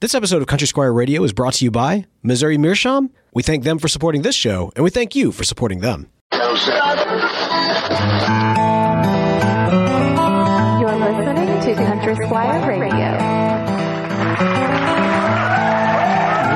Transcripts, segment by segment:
This episode of Country Squire Radio is brought to you by Missouri Meerschaum. We thank them for supporting this show, and we thank you for supporting them. You're listening to Country Squire Radio.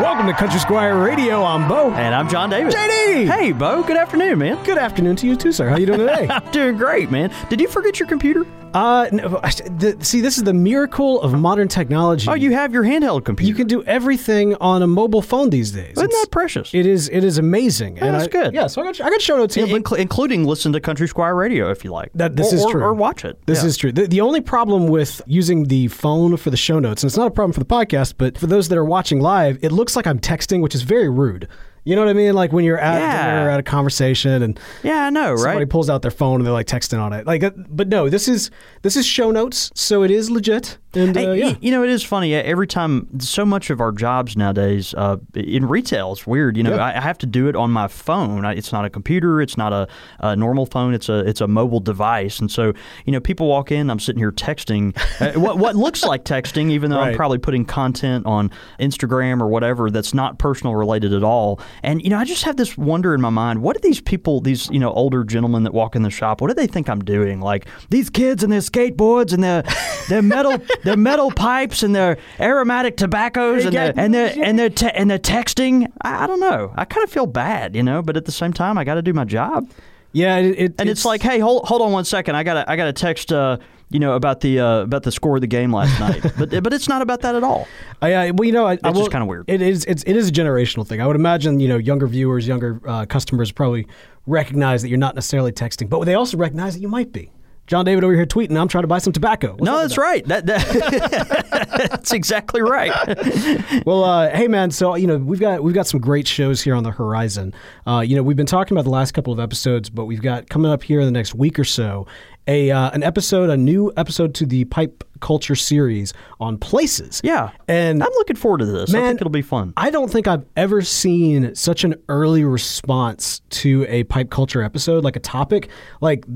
Welcome to Country Squire Radio. I'm Bo. And I'm John David. JD! Hey, Bo. Good afternoon, man. Good afternoon to you too, sir. How you doing today? I'm doing great, man. Did you forget your computer? Uh, no, the, see, this is the miracle of modern technology. Oh, you have your handheld computer. You can do everything on a mobile phone these days. Isn't It's- that precious? It is. It is amazing. Yeah, that's I, good. Yeah. So I got. I got show notes here. In- inclu- including listen to Country Squire Radio if you like. That- this or, is or- true. Or watch it. This Yeah. is true. The, the only problem with using the phone for the show notes, and it's not a problem for the podcast, but for those that are watching live, it looks like I'm texting, which is very rude. You know what I mean? Like when you're at Yeah. dinner or at a conversation and Yeah, I know, somebody right? pulls out their phone and they're like texting on it. Like, uh, but no, this is this is show notes, so it is legit. And Hey, uh, yeah, You know, it is funny. Every time, so much of our jobs nowadays uh, in retail, it's weird. You know, Yeah. I, I have to do it on my phone. I, it's not a computer. It's not a, a normal phone. It's a it's a mobile device. And so, you know, people walk in. I'm sitting here texting uh, what what looks like texting, even though I'm probably putting content on Instagram or whatever that's not personal related at all. And you know, I just have this wonder in my mind: what do these people, these you know older gentlemen that walk in the shop, what do they think I'm doing? Like these kids and their skateboards and their their metal their metal pipes and their aromatic tobaccos and their and their and their te- and their texting. I, I don't know. I kind of feel bad, you know, but at the same time, I got to do my job. yeah, it, it, And it's, like, hey, hold hold on one second. I got to I got to text. Uh, you know about the uh, about the score of the game last night, but but it's not about that at all. I, I, well, you know, I, I just kinda weird. It is. It's, it is a generational thing. I would imagine, you know, younger viewers, younger uh, customers probably recognize that you're not necessarily texting, but they also recognize that you might be. John David over here tweeting. I'm trying to buy some tobacco. What's No, that's that? right. That, that that's exactly right. Well, uh, hey man, so you know we've got we've got some great shows here on the horizon. Uh, you know we've been talking about the last couple of episodes, but we've got coming up here in the next week or so a uh, an episode, a new episode to the pipe culture series on places. Yeah, and I'm looking forward to this. I Man, think it'll be fun. I don't think I've ever seen such an early response to a pipe culture episode, like a topic. Like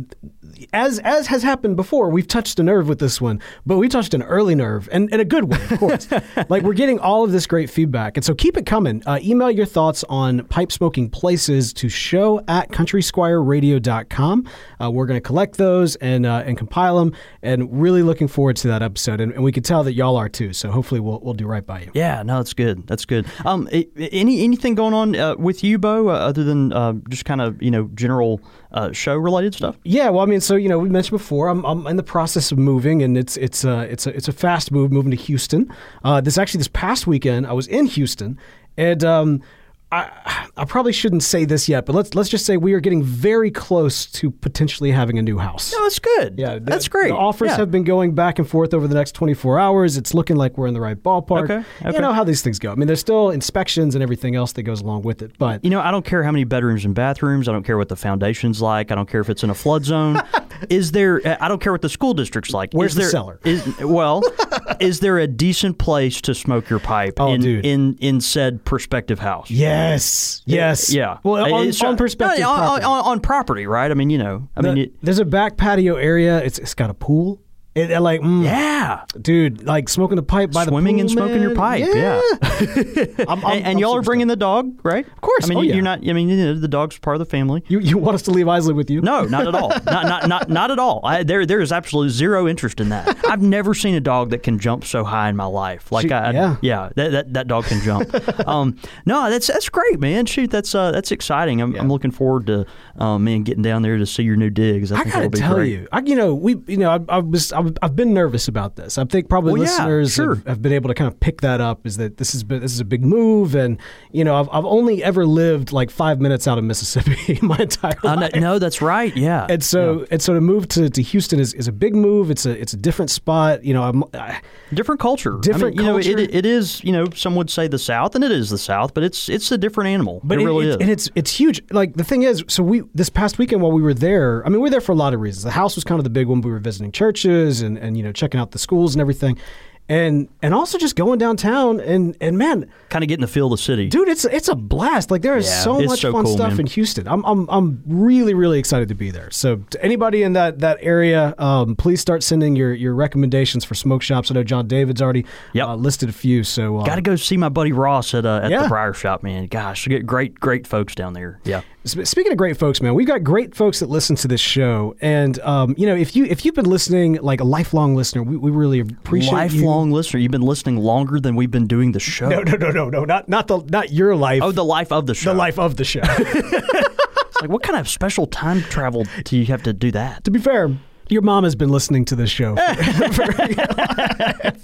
as as has happened before, we've touched a nerve with this one, but we touched an early nerve and, and a good one, of course. like we're getting all of this great feedback. And so keep it coming. Uh, email your thoughts on pipe smoking places to show at countrysquireradio.com. Uh, we're going to collect those and uh, and compile them and really looking forward to that episode. And, and we can tell that y'all are too. So hopefully we'll, we'll do right by you. Yeah, no, that's good. That's good. Um, any anything going on uh, with you, Bo, uh, other than uh, just kind of you know general uh, show related stuff? Yeah, well, I mean, so you know, we mentioned before, I'm, I'm in the process of moving, and it's it's uh, it's a it's a fast move, moving to Houston. Uh, this actually this past weekend, I was in Houston, and um, I I probably shouldn't say this yet, but let's let's just say we are getting very close to potentially having a new house. No, that's good. Yeah, the- that's great. The offers Yeah. have been going back and forth over the next 24 hours. It's looking like we're in the right ballpark. Okay, okay. You know how these things go. I mean, there's still inspections and everything else that goes along with it, but You know, I don't care how many bedrooms and bathrooms. I don't care what the foundation's like. I don't care if it's in a flood zone. is there? I don't care what the school district's like. Where's is the there, cellar? Is, well, is there a decent place to smoke your pipe Oh, in, dude. in in said prospective house? yes, yes, Yeah. Well, on, It's- on perspective, no, on, property. on, on property, right? I mean, you know, I The- mean, it, there's a back patio area. It's it's got a pool. Like mm, yeah. dude, like smoking a pipe by Swimming the and pool, smoking your pipe, yeah. I'm, I'm, and and y'all are bringing the dog, right? Of course. I mean, Oh, yeah. you're not. I mean, you know, the dog's part of the family. You you want us to leave Isley with you? No, not at all. not, not, not, not at all. I, there, there is absolutely zero interest in that. I've never seen a dog that can jump so high in my life. Like, Shoot, I, yeah. yeah, that, that, that dog can jump. um, no, that's that's great, man. Shoot, that's uh, that's exciting. I'm, I'm looking forward to, um, man, getting down there to see your new digs. I, I think gotta it'll be tell great. you, I, you know, we, you know, I, I was, I've, I've been nervous about this. I think probably Well, yeah, listeners sure. have, have been able to kind of pick that up. Is that this is this is a big move, and you know, I've, I've only ever lived like five minutes out of Mississippi my entire Uh, life. no, that's right. Yeah. And so, and so to move to, to Houston is, is a big move. It's a it's a different spot. You know, I'm, I, different culture. Different I mean, you culture. know, it, it is. You know, some would say the South, and it is the South, but it's it's a different animal. But it, really it, is. and it's it's huge. Like the thing is, so we this past weekend while we were there, I mean, we were there for a lot of reasons. The house was kind of the big one. We were visiting churches and and you know checking out the schools and everything. and and also just going downtown and and man, Kind of getting the feel of the city. dude, it's it's a blast. Like there is Yeah, so much so fun cool, stuff man. in Houston. I'm I'm I'm really really excited to be there. So to anybody in that that area, um, please start sending your your recommendations for smoke shops. I know John David's already Yep. uh, listed a few. So uh, Got to go see my buddy Ross at uh, at Yeah. the Briar Shop, man. Gosh, get great great folks down there. Yeah. Sp- Speaking of great folks, man, we've got great folks that listen to this show, and um, you know, if you if you've been listening, like a lifelong listener, we, we really appreciate you. Lifelong listener. You've been listening longer than we've been doing the show. No, no, no, no, no, not not the not your life. Oh, the life of the show. the life of the show. It's like, what kind of special time travel do you have to do that? to be fair, your mom has been listening to this show.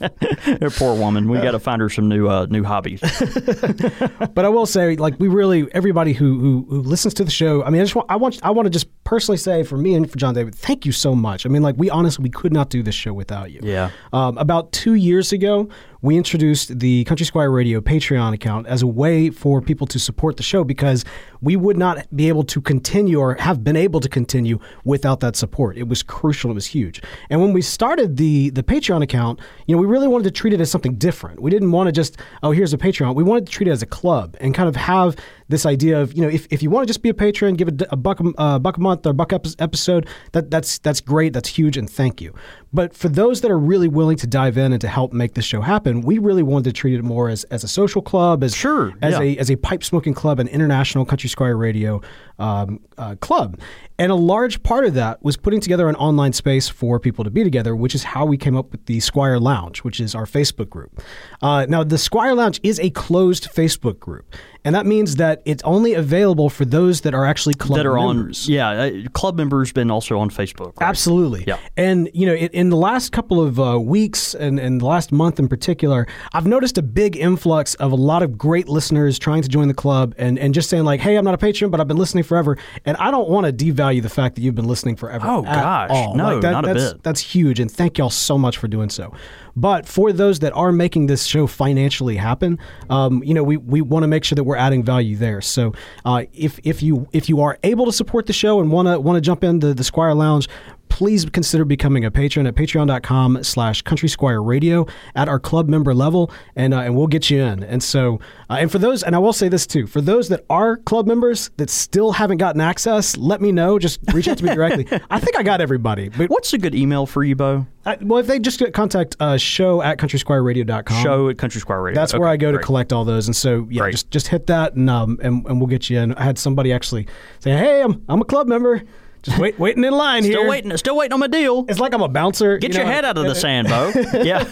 Poor woman. We got to find her some new uh, new hobbies. but I will say, like, we really everybody who, who who listens to the show. I mean, I just want I want I want to just personally say for me and for John David, thank you so much. I mean, like, we honestly we could not do this show without you. Yeah. Um, about two years ago, we introduced the Country Squire Radio Patreon account as a way for people to support the show because we would not be able to continue or have been able to continue without that support. It was crucial. It was huge. And when we started the the Patreon account, you know, we really wanted to treat it as something different. We didn't want to just oh here's a Patreon. We wanted to treat it as a club and kind of have this idea of you know if, if you want to just be a patron, give a, a buck a uh, buck a month or a buck epi- episode, that that's that's great. That's huge, and thank you. But for those that are really willing to dive in and to help make this show happen, we really wanted to treat it more as, as a social club, as Sure, as yeah. a as a pipe smoking club, an international country squire radio um, uh, club. And a large part of that was putting together an online space for people to be together, which is how we came up with the Squire Lounge, which is our Facebook group. Uh, now, the Squire Lounge is a closed Facebook group, and that means that it's only available for those that are actually club that are members. on, yeah, uh, club members been also on Facebook. right? Absolutely. Yeah. And, you know, in, in the last couple of uh, weeks and, and the last month in particular, I've noticed a big influx of a lot of great listeners trying to join the club and, and just saying, like, hey, I'm not a patron, but I've been listening forever. And I don't want to devalue the fact that you've been listening forever. Oh, gosh. all. No, Like, that- not a that's, bit. That's huge. And thank y'all so much for doing so. But for those that are making this show financially happen, um, you know, we, we want to make sure that we're adding value there. So uh, if if you if you are able to support the show and want to want to jump into the Squire Lounge, please consider becoming a patron at patreon.com slash country squire radio at our club member level and uh, and we'll get you in and so uh, and for those and i will say this too for those that are club members that still haven't gotten access let me know just reach out to me directly i think i got everybody but What's a good email for you, Bo? I, well if they just get contact uh, show at countrysquireradio.com Show at Country Squire Radio. that's where I go to collect all those, and so yeah, Great. just just hit that, and um, and, and we'll get you in. I had somebody actually say, "Hey, I'm I'm a club member, just wait waiting in line Still here." waiting, still waiting on my deal. It's like I'm a bouncer. Get you your know, head out of the sand, Bo. yeah,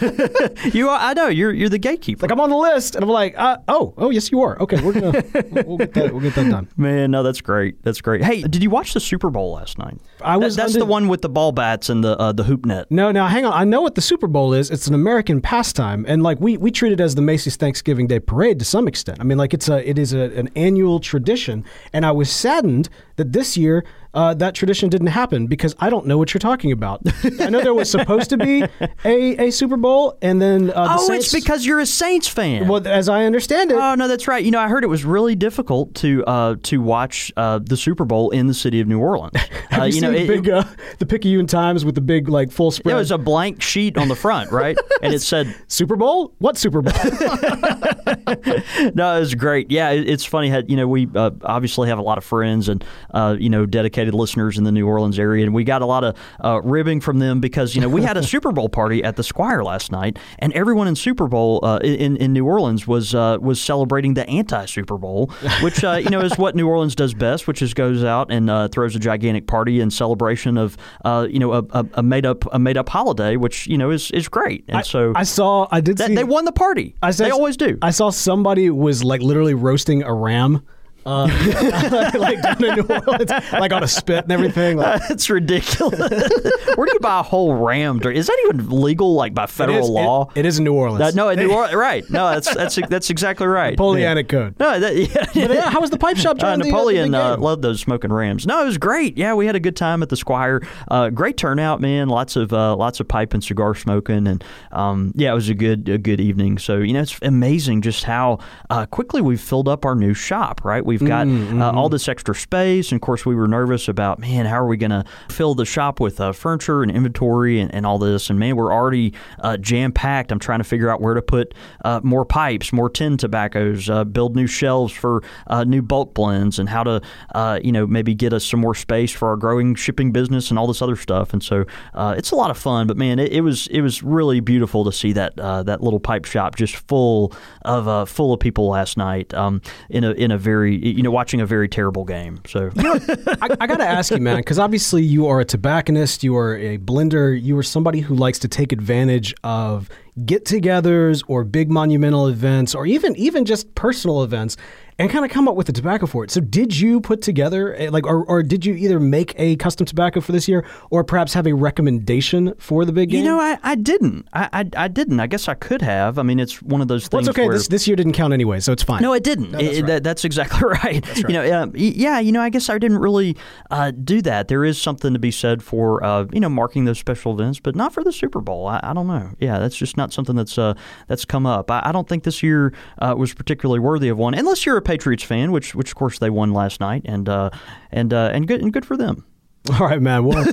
you are. I know you're. You're the gatekeeper. Like I'm on the list, and I'm like, uh, oh, oh, yes, you are. Okay, we're gonna we'll get that we'll get that done. Man, no, that's great. That's great. Hey, did you watch the Super Bowl last night? I was That- that's under- the one with the ball bats and the uh, the hoop net. No, now hang on. I know what the Super Bowl is. It's an American pastime, and like we we treat it as the Macy's Thanksgiving Day Parade to some extent. I mean, like it's a it is a, an annual tradition, and I was saddened that this year uh, that tradition didn't happen because I don't know what you're talking about. I know there was supposed to be a, a Super Bowl, and then uh, the Oh, Saints, it's because you're a Saints fan. well, as I understand it, Oh no, that's right. You know, I heard it was really difficult to uh, to watch uh, the Super Bowl in the city of New Orleans. have Uh, you, know, seen the it, big uh, the Picayune Times with the big like full spread? there was a blank sheet on the front, right? and it said, Super Bowl? What Super Bowl? "No, it was great." Yeah, it, it's funny. Had you know, we uh, obviously have a lot of friends and uh, you know dedicated listeners in the New Orleans area, and we got a lot of uh, ribbing from them because you know we had a Super Bowl party at the Squire last night, and everyone in Super Bowl uh, in in New Orleans was uh, was celebrating the anti Super Bowl, which uh, you know is what New Orleans does best, which is goes out and uh, throws a gigantic party in celebration of uh, you know a, a, a made up a made up holiday, which you know is is great, and so I saw. I did that, see. they won the party. I said, they always do. I saw somebody was like literally roasting a ram, uh, like down in New Orleans, like on a spit and everything. Like, That's ridiculous. Where do you buy a whole ram? Is that even legal, like by it federal is- it- law? it is in New Orleans. Uh, no, in New Orleans, right? No, that's that's that's exactly right. Napoleonic code. Yeah. No, that, yeah. But yeah, how was the pipe shop Uh, uh, Napoleon uh, loved those smoking rams. No, it was great. Yeah, we had a good time at the Squire. Uh, great turnout, man. Lots of uh, lots of pipe and cigar smoking, and um, yeah, it was a good a good evening. So you know, it's amazing just how uh, quickly we've filled up our new shop. Right, We've got uh, all this extra space, and of course, we were nervous about man, how are we going to fill the shop with uh, furniture and inventory and, and all this? And man, we're already uh, jam packed. I'm trying to figure out where to put uh, more pipes, more tin tobaccos, uh, build new shelves for uh, new bulk blends, and how to uh, you know maybe get us some more space for our growing shipping business and all this other stuff. And so uh, it's a lot of fun. But man, it, it was it was really beautiful to see that uh, that little pipe shop just full of uh, full of people last night um, in a in a very you know watching a very terrible game. So I, I got to ask you, man, because obviously you are a tobacconist, you are a blender, you are somebody who likes to take advantage of get-togethers or big monumental events, or even even just personal events, and kind of come up with a tobacco for it. So, did you put together a, like, or, or did you either make a custom tobacco for this year, or perhaps have a recommendation for the big game? you know I, I didn't I, I I didn't I guess I could have. I mean it's one of those well, things. it's okay. where, This this year didn't count anyway, so it's fine. No, it didn't. that's It- right. that- that's exactly right. You know, um, yeah, you know, I guess I didn't really uh, do that. There is something to be said for uh, you know marking those special events, but not for the Super Bowl. I, I don't know. Yeah, that's just not something that's uh, that's come up. I, I don't think this year uh, was particularly worthy of one, unless you're a Patriots fan, which which of course they won last night, and uh, and uh, and good and good for them. All right, man. Well,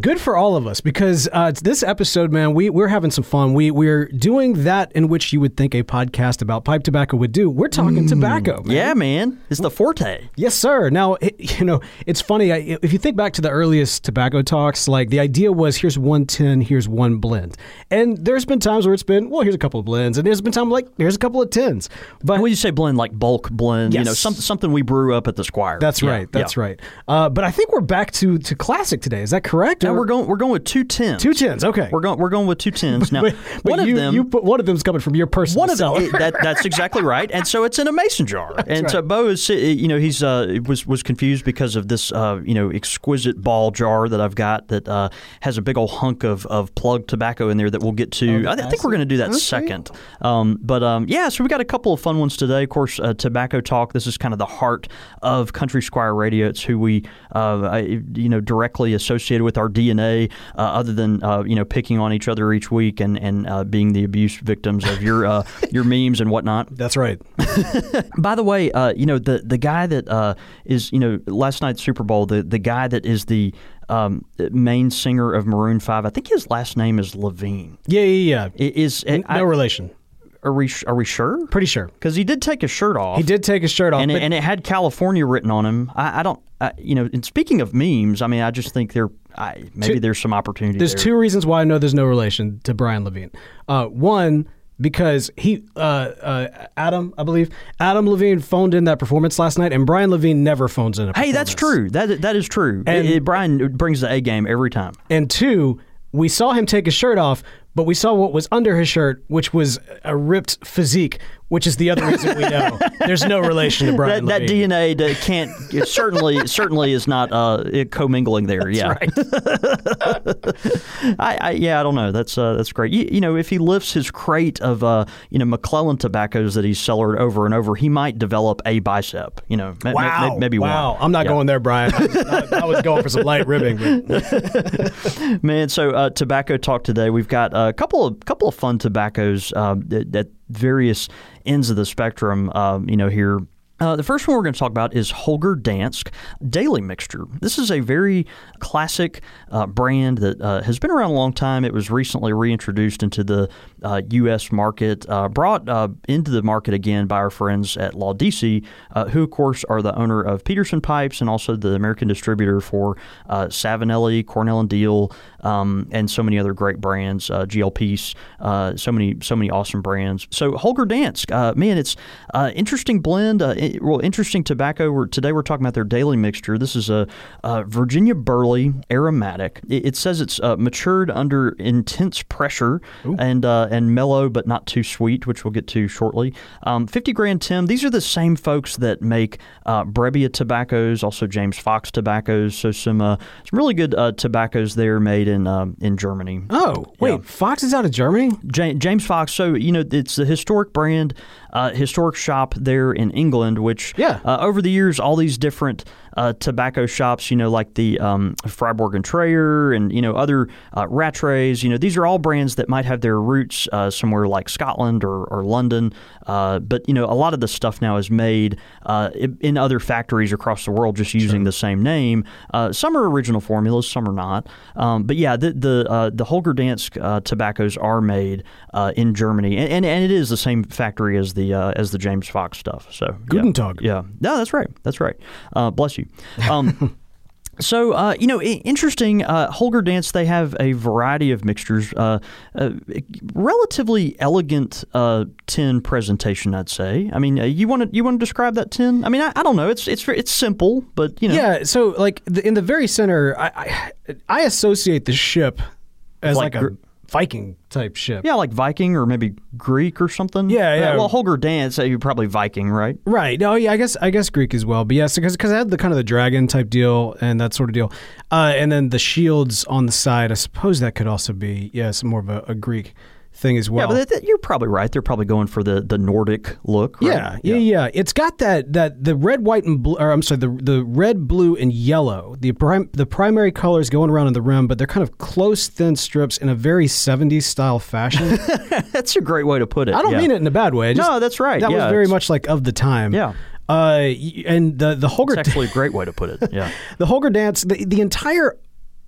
good for all of us because uh, it's this episode, man, we we're having some fun. We we're doing that in which you would think a podcast about pipe tobacco would do. We're talking tobacco, man. Yeah, man, it's the forte. Yes, sir. Now, it, you know, it's funny. I, if you think back to the earliest tobacco talks, like the idea was here's one tin, here's one blend. And there's been times where it's been, well, here's a couple of blends. And there's been times like, here's a couple of tins. But When you say blend, like bulk blend, you know, Yes. something something we brew up at the Squire. that's Yeah, right. That's yeah. right. Uh, but I think we're back to, to classic today. Is that correct? Or- we're going we're going with two tens. Two tens. Okay. We're going we're going with two tens now. but, but one you, of them you put one of them's coming from your personal One of them, cellar. that, that's exactly right, and so it's in a mason jar. and so. Bo is, you know, he's uh, was was confused because of this, uh, you know, exquisite ball jar that I've got that uh, has a big old hunk of, of plugged tobacco in there that we'll get to. I, I think we're going to do that second. Um, but um, yeah, so we got a couple of fun ones today. Of course, uh, tobacco talk. This is kind of the heart of Country Squire Radio. It's who we, uh, you know, directly associated with our DNA, uh, other than uh, you know picking on each other each week and and uh, being the abuse victims of your uh, your memes and whatnot. That's right. By the way, uh, you know the the guy that uh, is you know last night's Super Bowl, the the guy that is the um, main singer of Maroon Five. I think his last name is Levine. Yeah, yeah, yeah. Is yeah. I- no relation. Are we are we sure? Pretty sure. Because he did take his shirt off. He did take his shirt off. and it, and it had California written on him. I, I don't, I, you know. And speaking of memes, I mean, I just think there, I, maybe Two- there's some opportunity. There's there. two reasons why I know there's no relation to Brian Levine. Uh, one, because he, uh, uh, Adam, I believe, Adam Levine phoned in that performance last night, and Brian Levine never phones in a Hey, that's true. That that is true. And- It- it- Brian brings the A game every time. And two, we saw him take his shirt off, but we saw what was under his shirt, which was a ripped physique, which is the other reason we know there's no relation to Brian That, that DNA that can't it certainly certainly is not uh, commingling there. yeah, I, I yeah I don't know. That's uh, that's great. You, you know, if he lifts his crate of uh, you know McClelland tobaccos that he's cellared over and over, he might develop a bicep. You know, ma- ma- Wow. maybe wow. one. I'm not Yeah. going there, Brian. I was, I- I was going for some light ribbing. Man, so uh, tobacco talk today. We've got a couple of couple of fun tobaccos um, at, at various ends of the spectrum. Um, you know, here. Uh, the first one we're going to talk about is Holger Danske Daily Mixture. This is a very classic uh, brand that uh, has been around a long time. It was recently reintroduced into the uh, U.S. market, uh, brought uh, into the market again by our friends at Laudisi, uh, who, of course, are the owner of Peterson Pipes and also the American distributor for uh, Savinelli, Cornell and Diehl, um, and so many other great brands, uh, GL Pease, uh, so many so many awesome brands. So Holger Danske, uh, man, it's uh, interesting blend. Uh, it- well, interesting tobacco. We're, today we're talking about their daily mixture. This is a, uh Virginia Burley aromatic. It, it says it's uh, matured under intense pressure and uh, and mellow, but not too sweet, which we'll get to shortly. Um, 50 Grand Tim. These are the same folks that make uh, Brebbia tobaccos, also James Fox tobaccos. So some uh, some really good uh, tobaccos there made in um in Germany. oh, wait, Yeah. Fox is out of Germany? Ja- James Fox. So you know, it's the historic brand, uh, historic shop there in England. Which Yeah. uh, over the years, all these different uh, tobacco shops, you know, like the um, Fribourg and Treyer, and you know other uh, Rattrays. You know, these are all brands that might have their roots produce uh, somewhere like Scotland or, or London. Uh, but you know, a lot of the stuff now is made uh, in other factories across the world, just using the same name. Uh, some are original formulas, some are not. Um, but yeah, the the uh, the Holger Danske uh, tobaccos are made uh, in Germany, and, and and it is the same factory as the uh, as the James Fox stuff. So yeah. Guten Tag. Yeah, no, that's right. That's right. Uh, bless you. Um, So, uh, you know, interesting. Uh, Holger Danske, they have a variety of mixtures. Uh, uh, relatively elegant uh, tin presentation, I'd say. I mean, uh, you want to you want to describe that tin? I mean, I, I don't know. It's it's it's simple, but you know, Yeah, so like the, in the very center, I, I I associate the ship as Like like, a gr- Viking type ship. yeah, like Viking or maybe Greek or something. Yeah, yeah. well, Holger Danske, you're probably Viking, right? Right. No, yeah, I guess I guess Greek as well. But yes, because because I had the kind of the dragon type deal and that sort of deal, uh, and then the shields on the side. I suppose that could also be yes more of a, a Greek thing as well. yeah, but that, that- you're probably right. They're probably going for the, the Nordic look. Right? Yeah, yeah, yeah. It's got that that the red, white, and blue. Or I'm sorry, the the red, blue, and yellow. The prim, the primary colors going around in the rim, but they're kind of close, thin strips in a very 70s style fashion. that's a great way to put it. I don't yeah. mean it in a bad way. Just- No, that's right. That Yeah, was very much like of the time. Yeah. Uh, and the the Holger It's actually a great way to put it. Yeah. the Holger Danske, the, the entire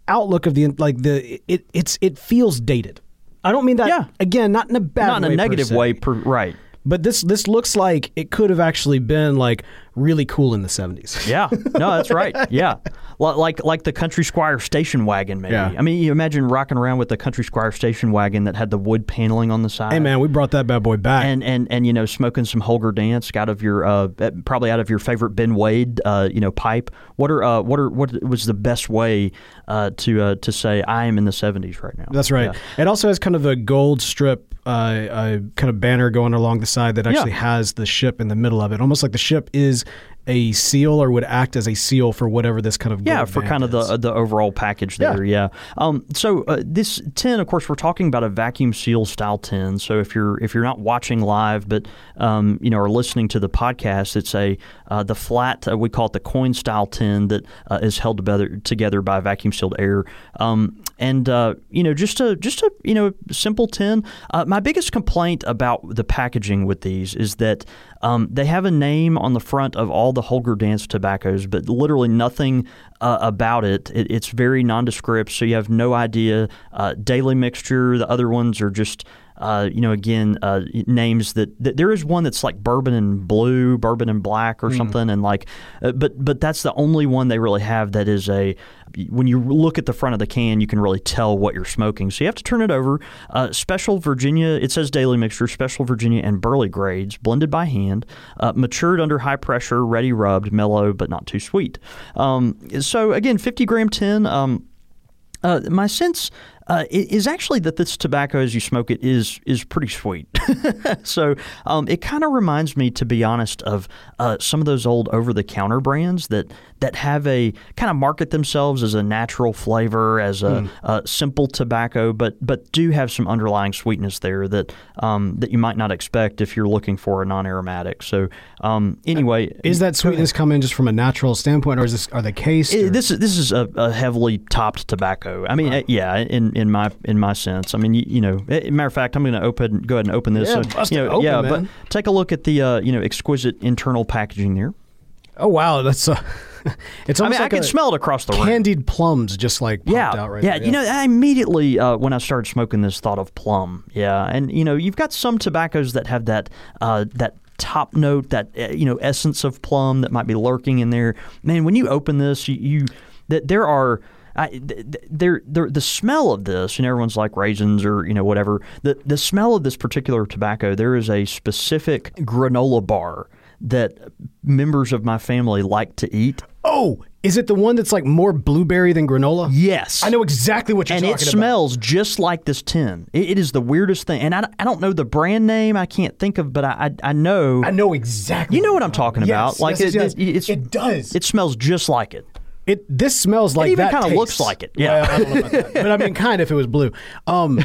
outlook of the like the it it's it feels dated. I don't mean that Yeah. again, not in a bad Not in way a negative way, per, right. But this this looks like it could have actually been like really cool in the 70s. Yeah, no, that's right. Yeah, like like the Country Squire station wagon, maybe. Yeah. I mean, you imagine rocking around with the Country Squire station wagon that had the wood paneling on the side. Hey man, we brought that bad boy back. And, and and you know smoking some Holger Danske out of your uh, eh, probably out of your favorite Ben Wade uh, you know pipe. What are uh, what are what was the best way uh, to uh, to say I am in the seventies right now? That's right. Yeah. It also has kind of a gold strip, uh, uh, kind of banner going along the side that actually Yeah. has the ship in the middle of it, almost like the ship is a seal or would act as a seal for whatever this kind of Yeah, for kind of the the overall package there. Yeah. Um, so uh, this tin, of course, we're talking about a vacuum seal style tin. So if you're if you're not watching live, but um, you know, are listening to the podcast, it's a uh, the flat uh, we call it the coin style tin that uh, is held together together by vacuum sealed air. Um, and uh, you know, just a just a you know simple tin. Uh, my biggest complaint about the packaging with these is that um, they have a name on the front of all the Holger Danske tobaccos, but literally nothing uh, about it. it. It's very nondescript, so you have no idea. Uh, daily mixture. The other ones are just. Uh, you know, again, uh, names that, that there is one that's like bourbon and blue, bourbon and black, or something, and like, uh, but but that's the only one they really have that is a. When you look at the front of the can, you can really tell what you're smoking. So you have to turn it over. Uh, special Virginia, it says daily mixture, special Virginia and burley grades, blended by hand, uh, matured under high pressure, ready rubbed, mellow but not too sweet. Um, so again, 50 gram tin. Um, uh, my sense uh, is actually that this tobacco, as you smoke it, is is pretty sweet. so um, it kind of reminds me, to be honest, of uh, some of those old over the counter brands that that have a kind of market themselves as a natural flavor, as a, a simple tobacco, but but do have some underlying sweetness there that um, that you might not expect if you're looking for a non-aromatic. So um, anyway, Is that sweetness coming just from a natural standpoint, or is this are the case? this is this is a, a heavily topped tobacco. I mean, uh, yeah, in, in my in my sense. I mean, you, you know, matter of fact, I'm going to open go ahead and open this. Yeah, So, bust you know, open, yeah, man. but take a look at the uh, you know exquisite internal packaging there. oh wow, that's uh, it's I mean, like I can smell it across the room. candied plums just like popped Yeah, out right yeah. there, You know, I immediately uh, when I started smoking this, thought of plum. Yeah, and you know, you've got some tobaccos that have that uh, that top note, that uh, you know essence of plum that might be lurking in there. Man, when you open this, you, you that there are. I, th- th- there, there, the smell of this, and everyone's like raisins or you know whatever. The the smell of this particular tobacco, there is a specific granola bar that members of my family like to eat. Oh, is it the one that's like more blueberry than granola? Yes, I know exactly what you're and talking it about. smells just like this tin. It, it is the weirdest thing, and I, I don't know the brand name. I can't think of, but I I, I know. I know exactly. you know what I'm talking Yes, about. Like yes, it, yes, it, it's, it does. It smells just like it. It this smells like even that kinda looks like it, yeah. Well, I don't know about that. but I mean, kind of if it was blue. Um,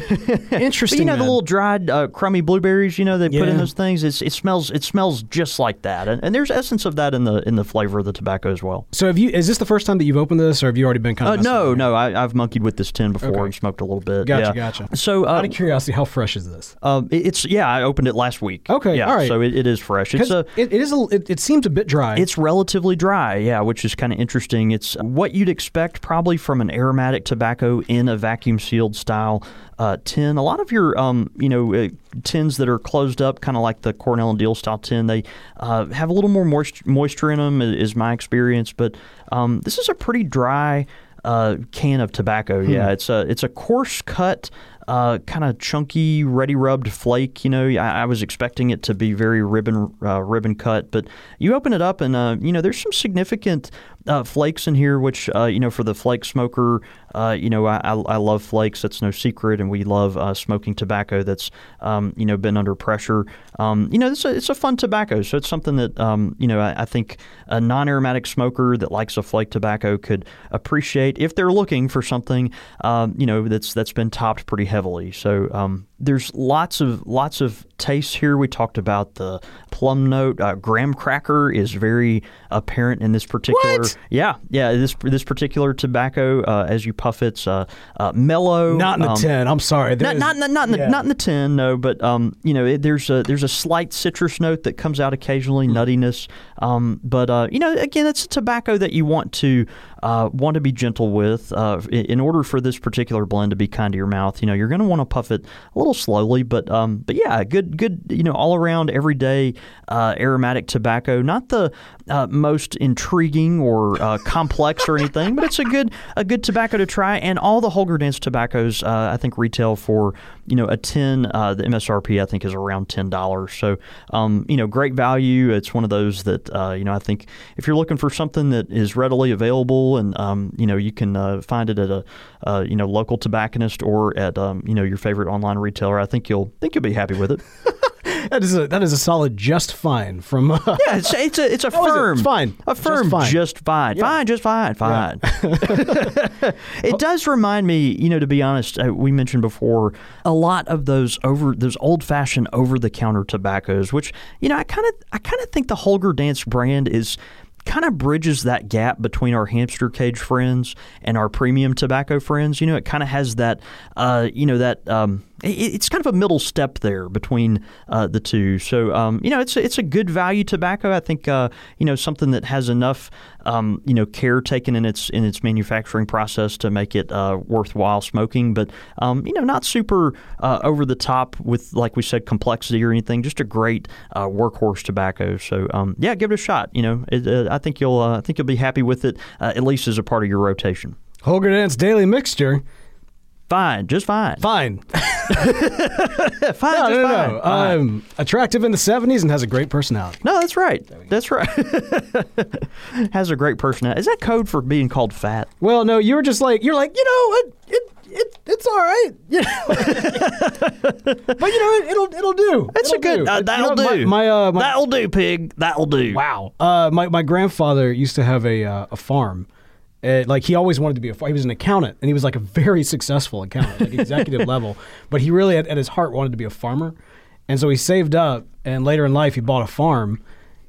But interesting. you know the little dried uh, crummy blueberries, you know they put in those things. It's, it smells it smells just like that, and, and there's essence of that in the in the flavor of the tobacco as well. So have you? Is this the first time that you've opened this, or have you already been kind Uh, of? messing no, no, I, I've monkeyed with this tin before Okay. and smoked a little bit. Gotcha, yeah. gotcha. So uh, Out of curiosity, how fresh is this? um, it- it's yeah, I opened it last week. Okay, yeah, all right. So it, it is fresh. It's a it, it is. A, it, it seems a bit dry. It's relatively dry, yeah, which is kind of interesting. It's what you'd expect probably from an aromatic tobacco in a vacuum sealed style uh, tin. A lot of your, um, you know, uh, tins that are closed up, kind of like the Cornell and Diehl style tin, they uh, have a little more moist- moisture in them, is my experience. But um, this is a pretty dry uh, can of tobacco. Yeah, it's a it's a coarse cut. Uh, kind of chunky, ready rubbed flake. You know, I, I was expecting it to be very ribbon uh, ribbon cut, but you open it up and uh, you know there's some significant uh, flakes in here. Which uh, you know for the flake smoker, uh, you know I, I, love flakes. That's no secret, and we love uh, smoking tobacco that's um, you know been under pressure. Um, you know, it's a it's a fun tobacco, so it's something that um, you know I, I think a non-aromatic smoker that likes a flake tobacco could appreciate if they're looking for something um, you know that's that's been topped pretty heavily. So um, there's lots of lots of tastes here. We talked about the plum note. Uh, graham cracker is very apparent in this particular. What? Yeah, yeah. This this particular tobacco, uh, as you puff it, it's uh, uh, mellow. not in the um, tin. I'm sorry. There not, is- not, not, not, in the, yeah. not in the tin, no. But um, you know, it, there's a there's a slight citrus note that comes out occasionally, nuttiness. Um, but uh, you know, again, it's a tobacco that you want to uh, want to be gentle with. Uh, in, in order for this particular blend to be kind to your mouth, you know, you're going to want to puff it a little slowly. But um, but yeah, good good you know, all around everyday uh, aromatic tobacco. Not the uh, most intriguing or uh, complex or anything, but it's a good a good tobacco to try. And all the Holger Danske tobaccos, uh, I think, retail for you know a tin. Uh, the MSRP I think is around ten dollars. So um, you know, great value. It's one of those that uh, you know I think if you're looking for something that is readily available and um, you know you can uh, find it at a uh, you know local tobacconist or at um, you know your favorite online retailer, I think you'll think you'll be happy with it. That is a that is a solid just fine from. Uh, Yeah, it's it's a it's a is it? firm. Fine. A Just firm. fine. Just fine. Fine. Just fine. Fine. it does remind me, you know, to be honest, uh, we mentioned before a lot of those over those old fashioned over the counter tobaccos, which you know I kind of I kind of think the Holger Danske brand is kind of bridges that gap between our hamster cage friends and our premium tobacco friends. You know, it kind of has that, uh, you know, that um, it's kind of a middle step there between uh, the two. So, um, you know, it's a, it's a good value tobacco. I think, uh, you know, something that has enough, um, you know, care taken in its in its manufacturing process to make it uh, worthwhile smoking. But, um, you know, not super uh, over the top with, like we said, complexity or anything. Just a great uh, workhorse tobacco. So, um, yeah, give it a shot. You know, it, uh, I think you'll I think you'll be happy with it at least as a part of your rotation. Holger Danske Daily Mixture. Fine, just fine. Fine. fine, No, just no, no, fine. no. Fine. Um, attractive in the 70s and has a great personality. No, that's right. That's right. Has a great personality. Is that code for being called fat? Well, no, you were just like you're like you know it, it, it it's all right, you know. but you know it, it'll it'll do. That's It'll a good. do. Uh, that'll know, my- do. My, uh, my that'll do, pig. That'll do. wow. Uh, my my grandfather used to have a uh, a farm. Uh, like he always wanted to be a he was an accountant and he was like a very successful accountant like executive level. But he really at, at his heart wanted to be a farmer. And so he saved up and later in life he bought a farm.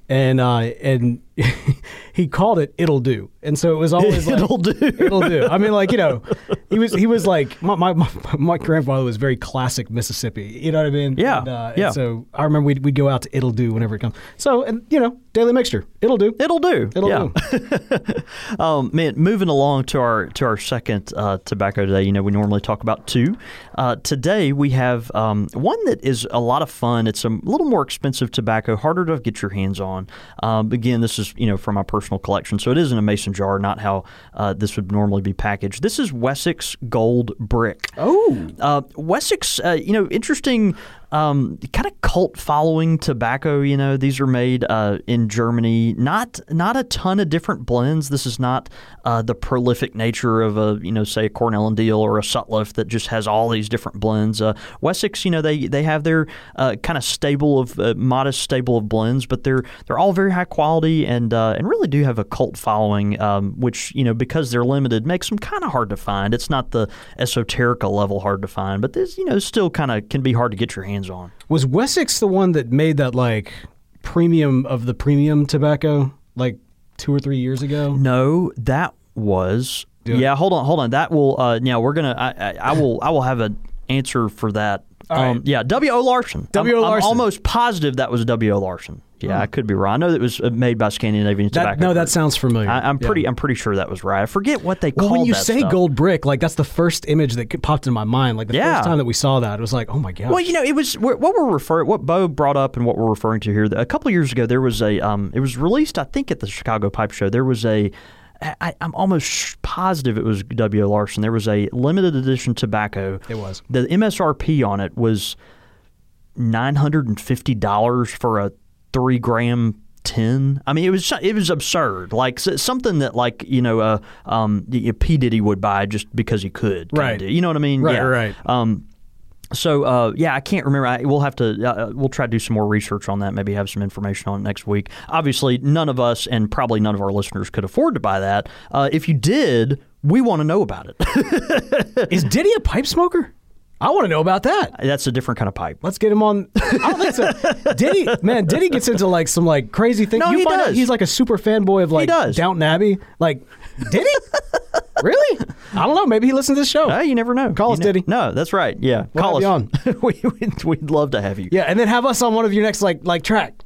And uh, and he called it it'll do and so it was always like, It'll do. it'll do i mean like you know he was he was like my, my, my, grandfather was very classic mississippi you know what i mean Yeah, and, uh, yeah. so i remember we'd, we'd go out to it'll do whenever it comes so and you know daily mixture it'll do It'll do. It'll yeah. do. um, man, moving along to our to our second uh, tobacco today. You know, we normally talk about two. Uh, today we have um, one that is a lot of fun. It's a little more expensive tobacco, harder to get your hands on. Um, again, this is you know from my personal collection, so it is in a mason jar, not how uh, this would normally be packaged. This is Wessex Gold Brick. oh Uh, Wessex, uh, you know, interesting um, kind of cult following tobacco. You know, these are made uh, in Germany. Not not a ton of different blends. This is not uh, the prolific nature of a you know say a Cornell and Diehl or a Sutliff that just has all these different blends. Uh, Wessex, you know, they they have their uh, kind of stable of uh, modest stable of blends, but they're they're all very high quality and uh, and really do have a cult following, um, which you know because they're limited makes them kind of hard to find. It's not the esoterica level hard to find, but this you know still kind of can be hard to get your hands on. Was Wessex the one that made that like premium of the premium tobacco like two or three years ago? No, that was yeah. Hold on, hold on. That will uh, yeah. We're gonna I, I, I will I will have an answer for that. Right. Um, yeah, W. O. Larsen. W. O. I'm- I'm Larsen. almost positive that was W. O. Larsen. Yeah, I could be wrong. I know that it was uh, made by Scandinavian That, Tobacco. no, that sounds familiar. I, I'm Yeah. pretty. I'm pretty sure that was right. I forget what they Well, called when you say stuff. gold brick, like that's the first image that popped in my mind. Like the Yeah. first time that we saw that, it was like, oh my god. Well, you know, it was what we're referring, what Bo brought up, and what we're referring to here. A couple of years ago, there was a, um, it was released, I think, at the Chicago Pipe Show. There was a, I, I'm almost positive it was W. O. Larsen. There was a limited edition tobacco. It was. The MSRP on it was nine hundred and fifty dollars for a three gram tin. I mean, it was it was absurd. Like something that like you know, uh, um, P Diddy would buy just because he could. Right. do. You know what I mean? Right, yeah. right. Um, so uh, yeah, I can't remember. I, we'll have to. Uh, we'll try to do some more research on that. Maybe have some information on it next week. Obviously, none of us and probably none of our listeners could afford to buy that. Uh, if you did, we want to know about it. is Diddy a pipe smoker? I want to know about that. That's a different kind of pipe. Let's get him on. I don't think so. Diddy, man, Diddy gets into like some like crazy things. No, you he does. he's like a super fanboy of like does. Downton Abbey. Like, Diddy? really? I don't know. Maybe he listens to this show. Uh, you never know. Call You us, ne- Diddy. No, that's right. Yeah, We'll call us. we, we'd, we'd love to have you. yeah, and then have us on one of your next like like track.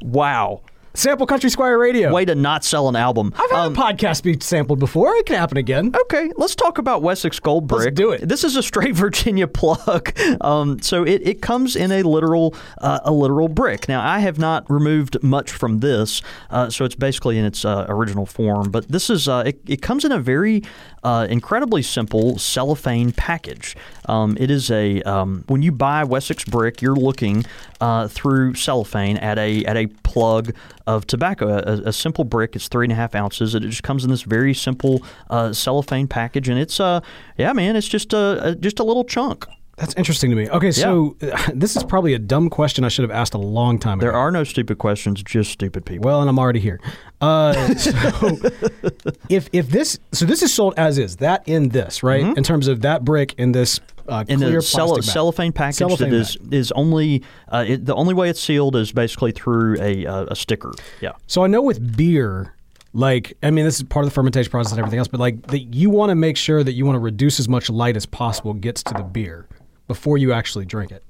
Wow. Sample Country Squire Radio. Way to not sell an album. I've had Um, a podcast be sampled before. It can happen again. Okay, let's talk about Wessex Gold Let's Brick. do it. This is a straight Virginia plug. Um, so it, it comes in a literal uh, a literal brick. Now I have not removed much from this, uh, so it's basically in its uh, original form. But this is uh, it, it comes in a very uh, incredibly simple cellophane package. Um, it is a um, when you buy Wessex brick, you're looking uh, through cellophane at a at a plug of tobacco, a, a simple brick. It's three and a half ounces. It just comes in this very simple uh, cellophane package, and it's uh yeah, man, it's just a, a just a little chunk. That's interesting to me. Okay, so this is probably a dumb question I should have asked a long time ago. There are no stupid questions, just stupid people. Well, and I'm already here. Uh, so if if this so this is sold as is that in this right in terms of that brick in this uh, in clear bag. cellophane package Cellophane that is is only uh, it, the only way it's sealed is basically through a uh, a sticker. Yeah. So I know with beer, like I mean, this is part of the fermentation process and everything else, but like that you want to make sure that you want to reduce as much light as possible gets to the beer before you actually drink it.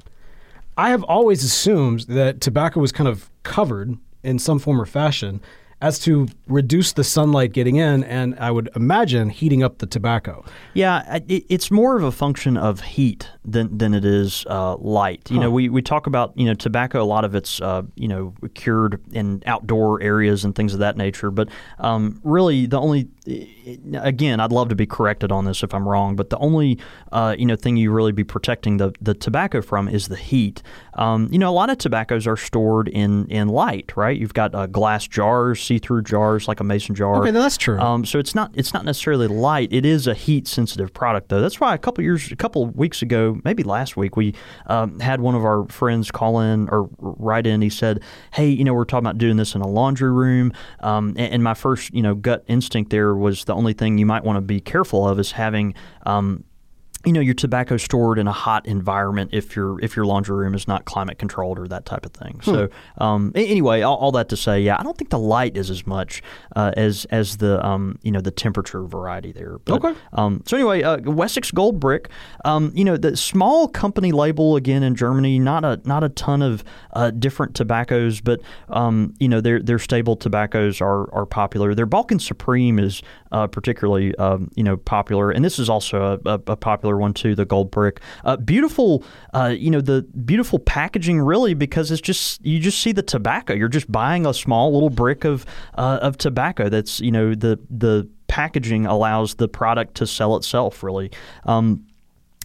I have always assumed that tobacco was kind of covered in some form or fashion as to reduce the sunlight getting in, and I would imagine heating up the tobacco. Yeah, it, it's more of a function of heat than than it is uh, light. You know, we, we talk about you know tobacco. A lot of it's uh, you know cured in outdoor areas and things of that nature. But um, really, the only again, I'd love to be corrected on this if I'm wrong. But the only uh, you know thing you really be protecting the the tobacco from is the heat. Um, you know, a lot of tobaccos are stored in in light, right? You've got uh, glass jars, see through jars like a mason jar. Okay, that's true. Um, so it's not it's not necessarily light. It is a heat sensitive product though. That's why a couple years, a couple weeks ago, maybe last week, we um, had one of our friends call in or write in. He said, "Hey, you know, we're talking about doing this in a laundry room." Um, and, and my first, you know, gut instinct there was the only thing you might want to be careful of is having. You know your tobacco stored in a hot environment if your if your laundry room is not climate controlled or that type of thing. So um, anyway, all, all that to say, yeah, I don't think the light is as much uh, as as the um, you know the temperature variety there. But, Okay. Um, so anyway, uh, Wessex Gold Brick, um, you know the small company label again in Germany, not a not a ton of uh, different tobaccos, but um, you know their their stable tobaccos are are popular. Their Balkan Supreme is uh, particularly um, you know popular, and this is also a, a, a popular one too. The Gold Brick, uh, beautiful, uh, you know the beautiful packaging really because it's just you just see the tobacco. You're just buying a small little brick of uh, of tobacco. That's you know the the packaging allows the product to sell itself really. Um,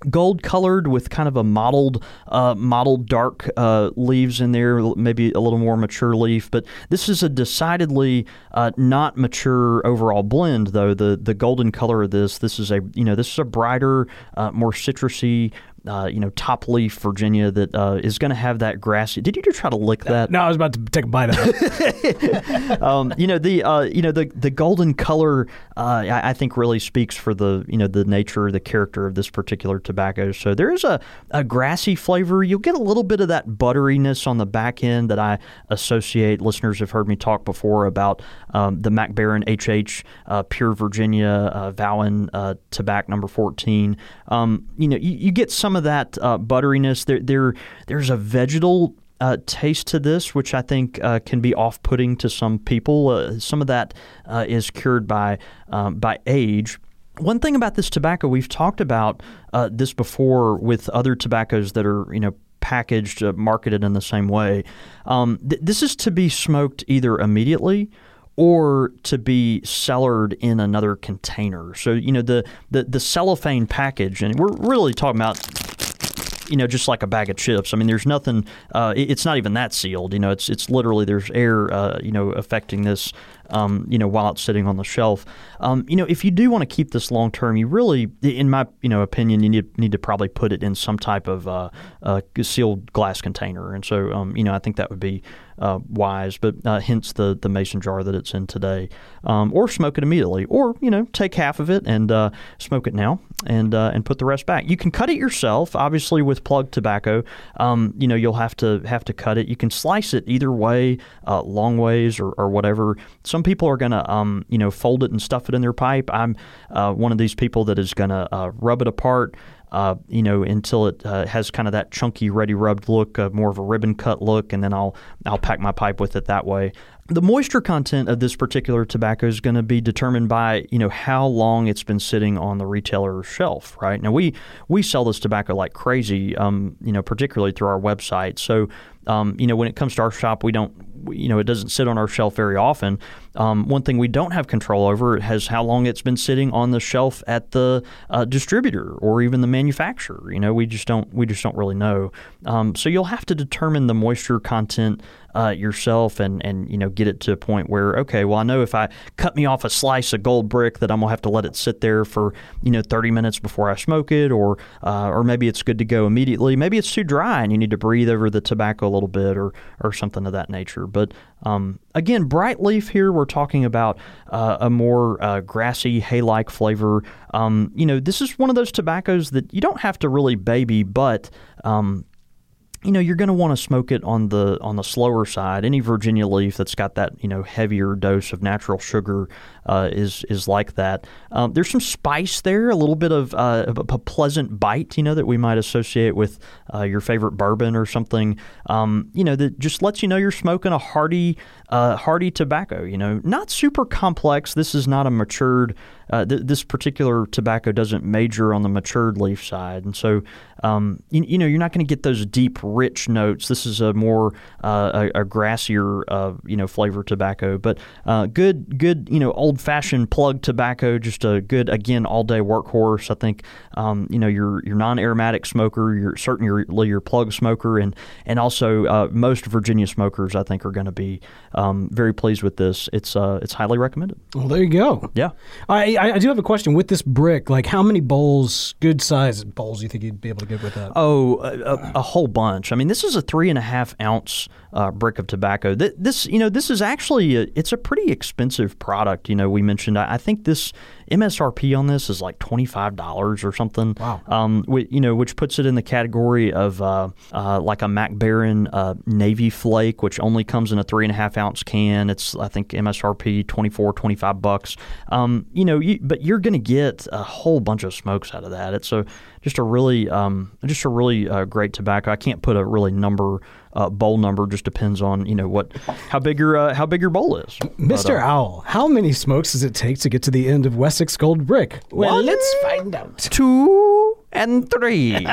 gold colored with kind of a mottled uh, mottled dark uh, leaves in there maybe a little more mature leaf but this is a decidedly uh, not mature overall blend though. The the golden color of this this is a you know this is a brighter uh, more citrusy uh, you know, top leaf Virginia that uh, is going to have that grassy. Did you just try to lick that? No, I was about to take a bite of it. um, you know the uh, you know the the golden color. Uh, I, I, think really speaks for the you know the nature, the character of this particular tobacco. So there is a, a grassy flavor. You'll get a little bit of that butteriness on the back end that I associate. Listeners have heard me talk before about um, the Mac Baren HH uh, Pure Virginia uh, Vowen tobacco number fourteen. Um, you know you, you get some of that uh, butteriness. There, there, there's a vegetal uh, taste to this, which I think uh, can be off-putting to some people. Uh, some of that uh, is cured by um, by age. One thing about this tobacco, we've talked about uh, this before with other tobaccos that are, you know, packaged, marketed in the same way. Um, th- this is to be smoked either immediately or to be cellared in another container. So you know the the, the cellophane package, and we're really talking about you know, just like a bag of chips. I mean, there's nothing. Uh, it's not even that sealed. You know, it's it's literally there's air, uh, you know, affecting this um, you know, while it's sitting on the shelf. Um, you know, if you do want to keep this long term, you really, in my you know opinion, you need need to probably put it in some type of uh, uh, sealed glass container. And so, um, you know, I think that would be uh, wise. But uh, hence the the mason jar that it's in today, um, or smoke it immediately, or you know, take half of it and uh, smoke it now, and uh, and put the rest back. You can cut it yourself, obviously with plug tobacco. Um, you know, you'll have to have to cut it. You can slice it either way, long ways or, or whatever. Some some people are going to, um, you know, fold it and stuff it in their pipe. I'm uh, one of these people that is going to uh, rub it apart. Uh, you know, until it uh, has kind of that chunky, ready rubbed look, uh, more of a ribbon cut look, and then I'll I'll pack my pipe with it that way. The moisture content of this particular tobacco is going to be determined by you know how long it's been sitting on the retailer shelf. Right now, we we sell this tobacco like crazy, um, you know, particularly through our website. So um, you know, when it comes to our shop, we don't, you know, it doesn't sit on our shelf very often. Um, one thing we don't have control over has how long it's been sitting on the shelf at the uh, distributor or even the manufacturer. You know, we just don't, we just don't really know. Um, so you'll have to determine the moisture content uh, yourself and and you know get it to a point where okay, well I know if I cut me off a slice of gold brick that I'm gonna have to let it sit there for you know 30 minutes before I smoke it, or uh, or maybe it's good to go immediately. Maybe it's too dry and you need to breathe over the tobacco a little bit or or something of that nature. But um, again, bright leaf here, we're talking about uh, a more uh, grassy, hay like flavor. Um, you know, this is one of those tobaccos that you don't have to really baby, but um, you know you're going to want to smoke it on the on the slower side. Any Virginia leaf that's got that you know heavier dose of natural sugar uh, is is like that. Um, there's some spice there, a little bit of uh, a pleasant bite, you know, that we might associate with uh, your favorite bourbon or something. Um, you know, that just lets you know you're smoking a hearty uh, hearty tobacco. You know, not super complex. This is not a matured. Uh, th- this particular tobacco doesn't major on the matured leaf side, and so um, you, you, know you're not going to get those deep, rich notes. This is a more a, a, grassier, you know, flavor tobacco, but good, good, you know, old fashioned plug tobacco. Just a good, again, all day workhorse. I think um, you know your your non aromatic smoker, your certainly your plug smoker, and and also uh, most Virginia smokers I think are going to be um, very pleased with this. It's uh, it's highly recommended. Well, there you go. Yeah, I, I do have a question with this brick. Like, how many bowls, good size bowls, do you think you'd be able to get with that? Oh, a, a whole bunch. I mean, this is a three and a half ounce uh, brick of tobacco. This, you know, this is actually a, it's a pretty expensive product. You know, we mentioned. I, I think this MSRP on this is like twenty five dollars or something. Wow. Um, you know, which puts it in the category of uh, uh, like a Mac Baren uh, Navy Flake, which only comes in a three and a half ounce can. It's I think MSRP 24, 25 bucks. Um, you know, you, but you're going to get a whole bunch of smokes out of that. It's a just a really um, just a really uh, great tobacco. I can't put a really number uh, bowl number. Just depends on you know what how big your uh, how big your bowl is. Mr. But, uh, Owl, how many smokes does it take to get to the end of Wessex Gold Brick? Well, One, let's find out. Two and three.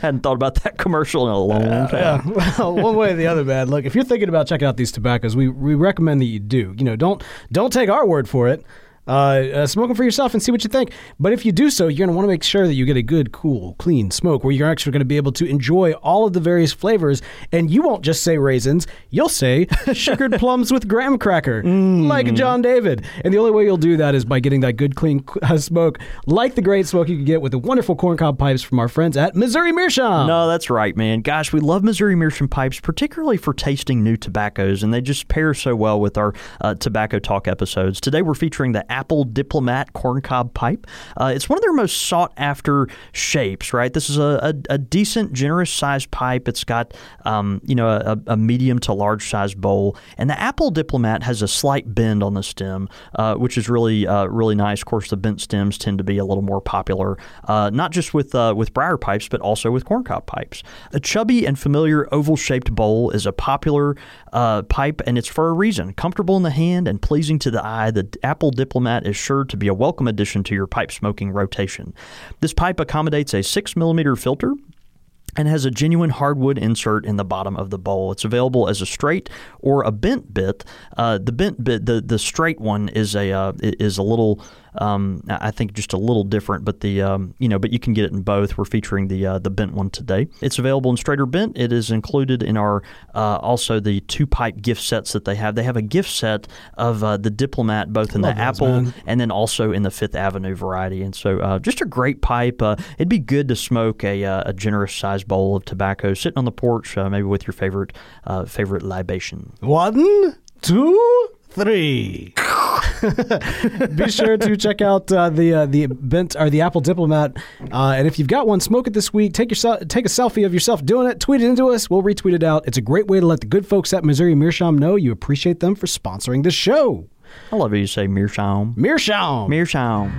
Hadn't thought about that commercial in a long uh, time. Yeah. Well, one way or the other, man. Look, if you're thinking about checking out these tobaccos, we we recommend that you do. You know, don't don't take our word for it Uh, uh, smoke them for yourself and see what you think. But if you do so, you're going to want to make sure that you get a good, cool, clean smoke where you're actually going to be able to enjoy all of the various flavors. And you won't just say raisins, you'll say sugared plums with graham cracker, like John David. And the only way you'll do that is by getting that good, clean uh, smoke, like the great smoke you can get with the wonderful corncob pipes from our friends at Missouri Meerschaum. No, that's right, man. Gosh, we love Missouri Meerschaum pipes, particularly for tasting new tobaccos, and they just pair so well with our uh, tobacco talk episodes. Today, we're featuring the Apple Diplomat corncob pipe. Uh, it's one of their most sought after shapes, right? This is a, a, a decent, generous sized pipe. It's got, um, you know, a, a medium to large sized bowl, and the Apple Diplomat has a slight bend on the stem, uh, which is really, uh, really nice. Of course, the bent stems tend to be a little more popular, uh, not just with uh, with briar pipes, but also with corncob pipes. A chubby and familiar oval shaped bowl is a popular uh, pipe, and it's for a reason. Comfortable in the hand and pleasing to the eye, the Apple Diplomat is sure to be a welcome addition to your pipe smoking rotation. This pipe accommodates a 6 millimeter filter and has a genuine hardwood insert in the bottom of the bowl. It's available as a straight or a bent bit. Uh, the bent bit, the the straight one is a uh, is a little. Um, I think just a little different, but the um, you know, but you can get it in both. We're featuring the uh, the bent one today. It's available in straighter bent. It is included in our uh, also the two pipe gift sets that they have. They have a gift set of uh, the Diplomat, both in the those, Apple man. and then also in the Fifth Avenue variety. And so, uh, just a great pipe. Uh, it'd be good to smoke a, uh, a generous sized bowl of tobacco sitting on the porch, uh, maybe with your favorite uh, favorite libation. One, two, three. Be sure to check out uh, the uh, the bent or the Apple Diplomat, uh, and if you've got one, smoke it this week. Take yourself take a selfie of yourself doing it. Tweet it into us. We'll retweet it out. It's a great way to let the good folks at Missouri Meerschaum know you appreciate them for sponsoring the show. I love it. You say Meerschaum. Meerschaum. Meerschaum.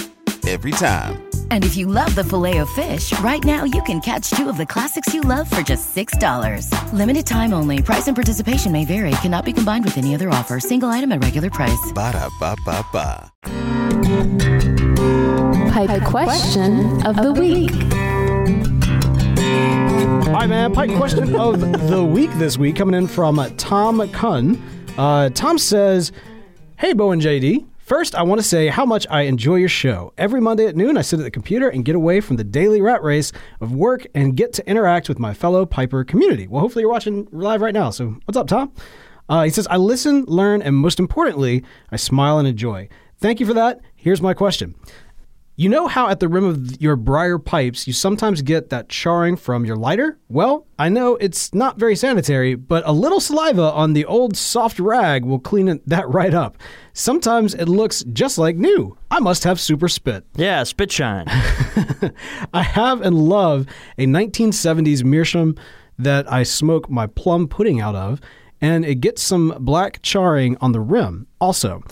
Every time. And if you love the filet of fish, right now you can catch two of the classics you love for just $6. Limited time only. Price and participation may vary. Cannot be combined with any other offer. Single item at regular price. Ba-da-ba-ba-ba. Pipe question of the week. All right, man. Pipe question of the week this week coming in from uh, Tom Kunn. Uh, Tom says, Hey, Bo and JD. First, I want to say how much I enjoy your show. Every Monday at noon, I sit at the computer and get away from the daily rat race of work and get to interact with my fellow Piper community. Well, hopefully, you're watching live right now. So, what's up, Tom? Uh, he says, I listen, learn, and most importantly, I smile and enjoy. Thank you for that. Here's my question. You know how at the rim of your briar pipes you sometimes get that charring from your lighter? Well, I know it's not very sanitary, but a little saliva on the old soft rag will clean it, that right up. Sometimes it looks just like new. I must have super spit. Yeah, spit shine. I have and love a 1970s meerschaum that I smoke my plum pudding out of, and it gets some black charring on the rim also.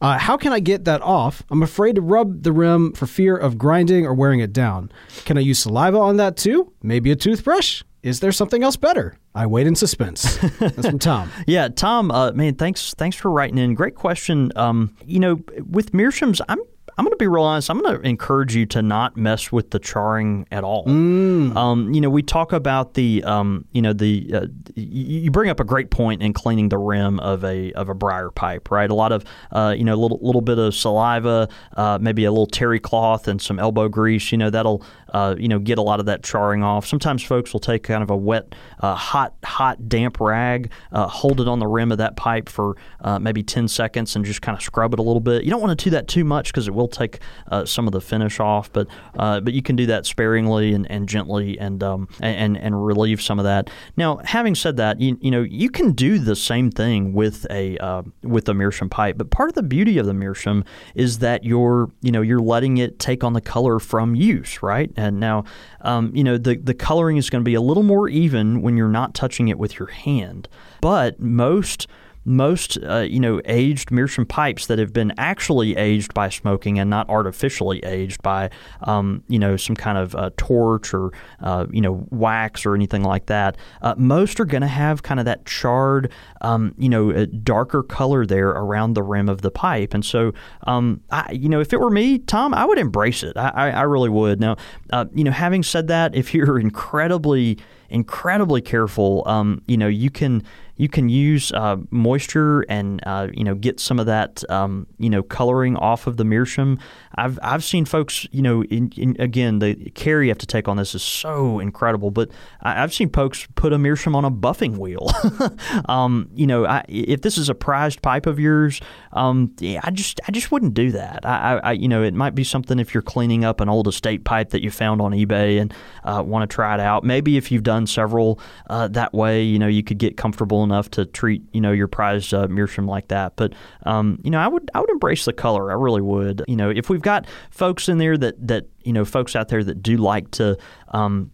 Uh, how can I get that off? I'm afraid to rub the rim for fear of grinding or wearing it down. Can I use saliva on that too? Maybe a toothbrush? Is there something else better? I wait in suspense. That's from Tom. Yeah, Tom, uh, man, thanks thanks for writing in. Great question. Um, you know, with meerschaums, I'm I'm going to be real honest. I'm going to encourage you to not mess with the charring at all. Mm. Um, you know, we talk about the, um, you know, the uh, you, you bring up a great point in cleaning the rim of a of a briar pipe, right? A lot of, uh, you know, a little little bit of saliva, uh, maybe a little terry cloth and some elbow grease. You know, that'll uh, you know get a lot of that charring off. Sometimes folks will take kind of a wet, uh, hot, hot, damp rag, uh, hold it on the rim of that pipe for uh, maybe 10 seconds, and just kind of scrub it a little bit. You don't want to do that too much because it will take uh, some of the finish off, but but you can do that sparingly and, and gently and um, and and relieve some of that. Now, having said that, you, you know you can do the same thing with a with a meerschaum pipe, but part of the beauty of the meerschaum is that you're you know you're letting it take on the color from use, right? And now, um, you know the the coloring is going to be a little more even when you're not touching it with your hand, but most most uh, you know aged meerschaum pipes that have been actually aged by smoking and not artificially aged by um, you know some kind of uh, torch or uh, you know wax or anything like that. Uh, most are going to have kind of that charred um, you know uh, darker color there around the rim of the pipe, and so um, I, you know if it were me, Tom, I would embrace it. I, I, I really would. Now uh, you know having said that, if you're incredibly incredibly careful, um, you know you can you can use uh, moisture and uh, you know get some of that um, you know coloring off of the meerschaum. I've I've seen folks you know in, in, again the care you have to take on this is so incredible, but I, have seen folks put a meerschaum on a buffing wheel. um, you know I, if this is a prized pipe of yours, um, yeah, I just I just wouldn't do that. I, I, you know it might be something if you're cleaning up an old estate pipe that you found on eBay and uh, want to try it out. Maybe if you've done several uh, that way, you know you could get comfortable enough to treat you know your prized uh, meerschaum like that. But um, you know, I would I would embrace the color. I really would. You know, if we've got folks in there that that you know folks out there that do like to. Um,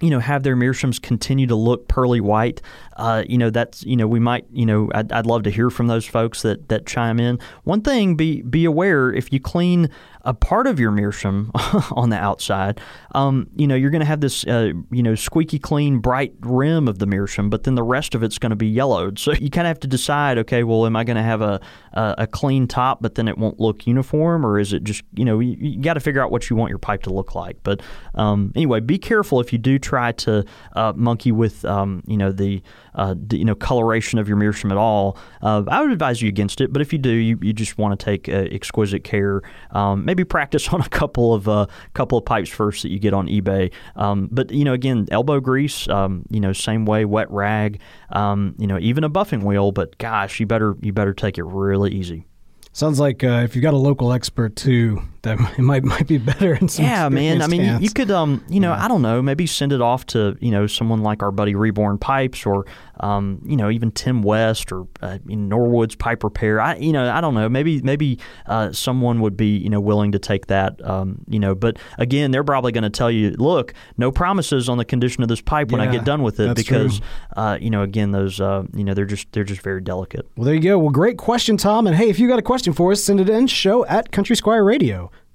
you know, have their meerschaums continue to look pearly white. Uh, you know, that's you know, we might you know, I'd, I'd love to hear from those folks that that chime in. One thing, be be aware if you clean a part of your meerschaum on the outside, um, you know, you're going to have this, uh, you know, squeaky clean, bright rim of the meerschaum, but then the rest of it's going to be yellowed. So you kind of have to decide, okay, well, am I going to have a, a, a clean top, but then it won't look uniform, or is it just, you know, you, you got to figure out what you want your pipe to look like. But um, anyway, be careful if you do try to uh, monkey with, um, you know, the uh, you know coloration of your meerschaum at all, uh, I would advise you against it. But if you do, you, you just want to take uh, exquisite care. Um, maybe practice on a couple of uh, couple of pipes first that you get on eBay. Um, but you know, again, elbow grease, um, you know, same way, wet rag, um, you know, even a buffing wheel. But gosh, you better you better take it really easy. Sounds like uh, if you got a local expert too, that it might might be better in some. Yeah, man. I mean, you, hands. you could, um, you know, I don't know, maybe send it off to you know someone like our buddy Reborn Pipes, or um, you know, even Tim West or uh, Norwood's Pipe Repair. I, you know, I don't know. Maybe maybe uh, someone would be you know willing to take that. Um, you know, but again, they're probably going to tell you, look, no promises on the condition of this pipe when I get done with it, because uh, you know, again, those uh, you know, they're just they're just very delicate. Well, there you go. Well, great question, Tom. And hey, if you got a question for us, send it in show at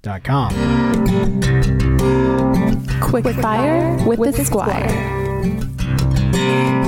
countrysquireradio.com. Quick fire with, the squire.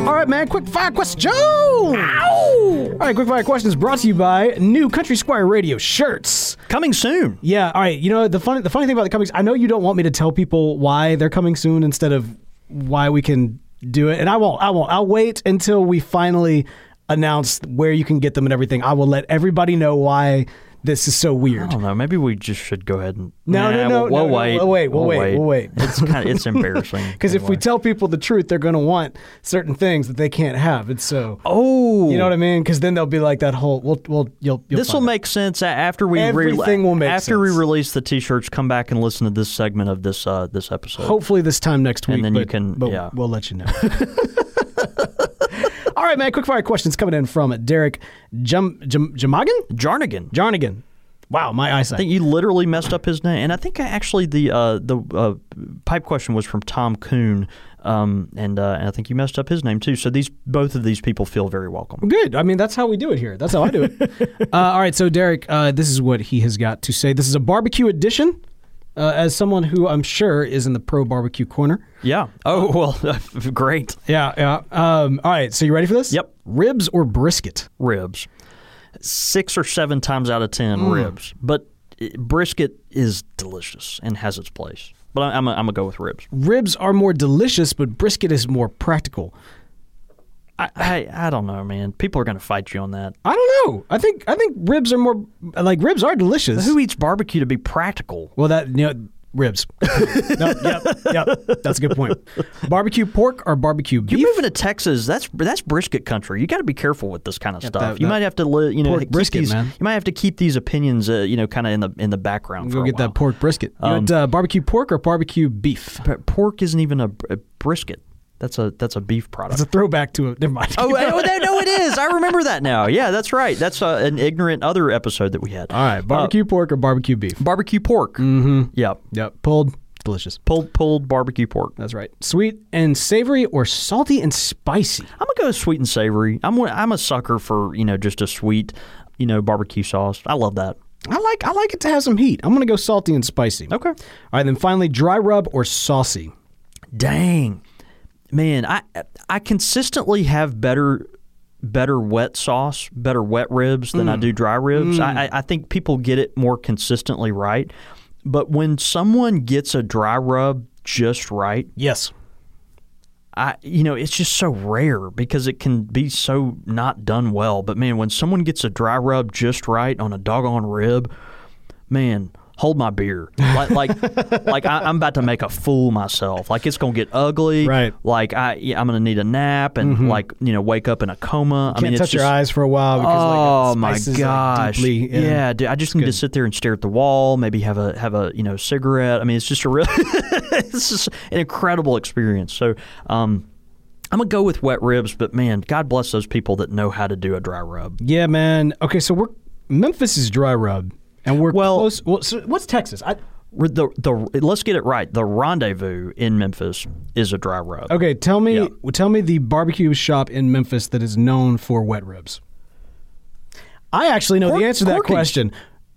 All right, man. Quick fire question. Ow! All right, quick fire questions brought to you by new Country Squire Radio shirts. Coming soon. Yeah. All right. You know the funny the funny thing about the coming. I know you don't want me to tell people why they're coming soon instead of why we can do it, and I won't. I won't. I'll wait until we finally announce where you can get them and everything. I will let everybody know why this is so weird. I don't know. Maybe we just should go ahead and No, no, Nah, no, We'll, no, we'll no, wait. we'll wait, we'll wait, we'll wait. It's kind of it's embarrassing. Because if we tell people the truth, they're going to want certain things that they can't have. And so, oh, you know what I mean? Because then they'll be like that whole. Well, well, you'll. you'll This will make sense after we Everything will make after we release the t-shirts. Come back and listen to this segment of this uh, this episode. Hopefully this time next week. And then you can- but yeah. we'll let you know. All right, man. Quick fire questions coming in from Derek Jum, Jum, Jamagan? Jarnigan. Jarnigan. Wow, my eyesight. I think you literally messed up his name, and I think I actually the uh, the uh, pipe question was from Tom Kuhn, um, and, uh, and I think you messed up his name too. So these both of these people feel very welcome. Good. I mean, that's how we do it here. That's how I do it. uh, all right. So, Derek, uh, this is what he has got to say. This is a barbecue edition. Uh, as someone who I'm sure is in the pro barbecue corner. Yeah. Oh well, great. Yeah. Yeah. Um, all right. So, you ready for this? Yep. Ribs or brisket? Ribs, six or seven times out of ten Mm. ribs, but brisket is delicious and has its place. But I, I'm going to go with ribs. Ribs are more delicious, but brisket is more practical. I, I, I don't know, man. People are going to fight you on that. I don't know. I think I think ribs are more like ribs are delicious. Who eats barbecue to be practical? Well, that you know, ribs. no, yep, yep. That's a good point. Barbecue pork or barbecue beef? You're moving to Texas. That's that's brisket country. You got to be careful with this kind of stuff. that- you that might have to, li- you know, pork brisket, these, man. You might have to keep these opinions, uh, you know, kind of in the in the background. Go get that pork brisket. You want uh, barbecue pork or barbecue beef? Pork isn't even a, a brisket. That's a that's a beef product. It's a throwback to it. Never mind. Oh, oh, no, no, it is. I remember that now. Yeah, that's right. That's uh, an ignorant other episode that we had. All right, barbecue pork or barbecue beef? Barbecue pork. Mm-hmm. Yep. Yep, pulled, delicious. Pulled pulled barbecue pork. That's right. Sweet and savory or salty and spicy? I'm gonna go sweet and savory. I'm I'm a sucker for you know just a sweet, you know, barbecue sauce. I love that. I like I like it to have some heat. I'm gonna go salty and spicy. Okay. All right, then finally, dry rub or saucy? Dang, man, I I consistently have better better wet sauce, better wet ribs than I mm. do dry ribs. I, mm. I I think people get it more consistently right, but when someone gets a dry rub just right, Yes. I you know it's just so rare because it can be so not done well. But man, when someone gets a dry rub just right on a doggone rib, man, hold my beer. Like like like I, I'm about to make a fool myself. Like it's gonna get ugly. Right. Mm-hmm. Like I yeah, I'm gonna need a nap and like you know wake up in a coma. I Can't mean, it's touch your eyes for a while because Oh like, my gosh! deeply in. yeah, dude, I just need to sit there and stare at the wall. Maybe have a have a you know cigarette. I mean, it's just a real, it's just an incredible experience. So, um, I'm gonna go with wet ribs, but man, God bless those people that know how to do a dry rub. Yeah, man. Okay, so we're Memphis is dry rub, and we're Well- close. Well, so what's Texas? I, The the let's get it right. The rendezvous in Memphis is a dry rub. okay, tell me, Yeah. tell me the barbecue shop in Memphis that is known for wet ribs. I actually know the answer to that question.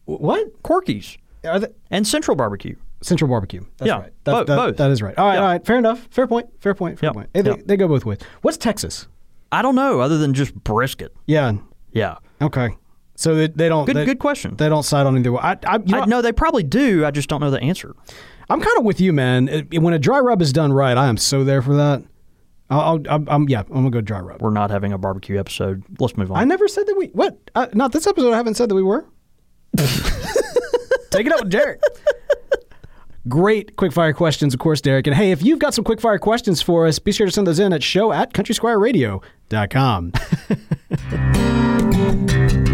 What Corky's are the and Central Barbecue. Central Barbecue? That's Yeah, right. That, bo- that- both. that is right. All right, Yeah. all right. Fair enough. Fair point. Fair point. Fair Yep. point. They, they- Yep. they go both ways. What's Texas? I don't know, other than just brisket. Yeah. Yeah, Okay. So they, they don't. good they, good question. They don't side on either way. I, I, you know, I, no, they probably do. I just don't know the answer. I'm kind of with you, man. It- when a dry rub is done right, I am so there for that. I'll, I'll, I'm, I'm, yeah, I'm gonna go dry rub. We're not having a barbecue episode. Let's move on. I never said that we. What? Uh, not this episode. I haven't said that we were. Take it up with Derek. Great quickfire questions, of course, Derek. And hey, if you've got some quickfire questions for us, be sure to send those in at show at countrysquireradio.com.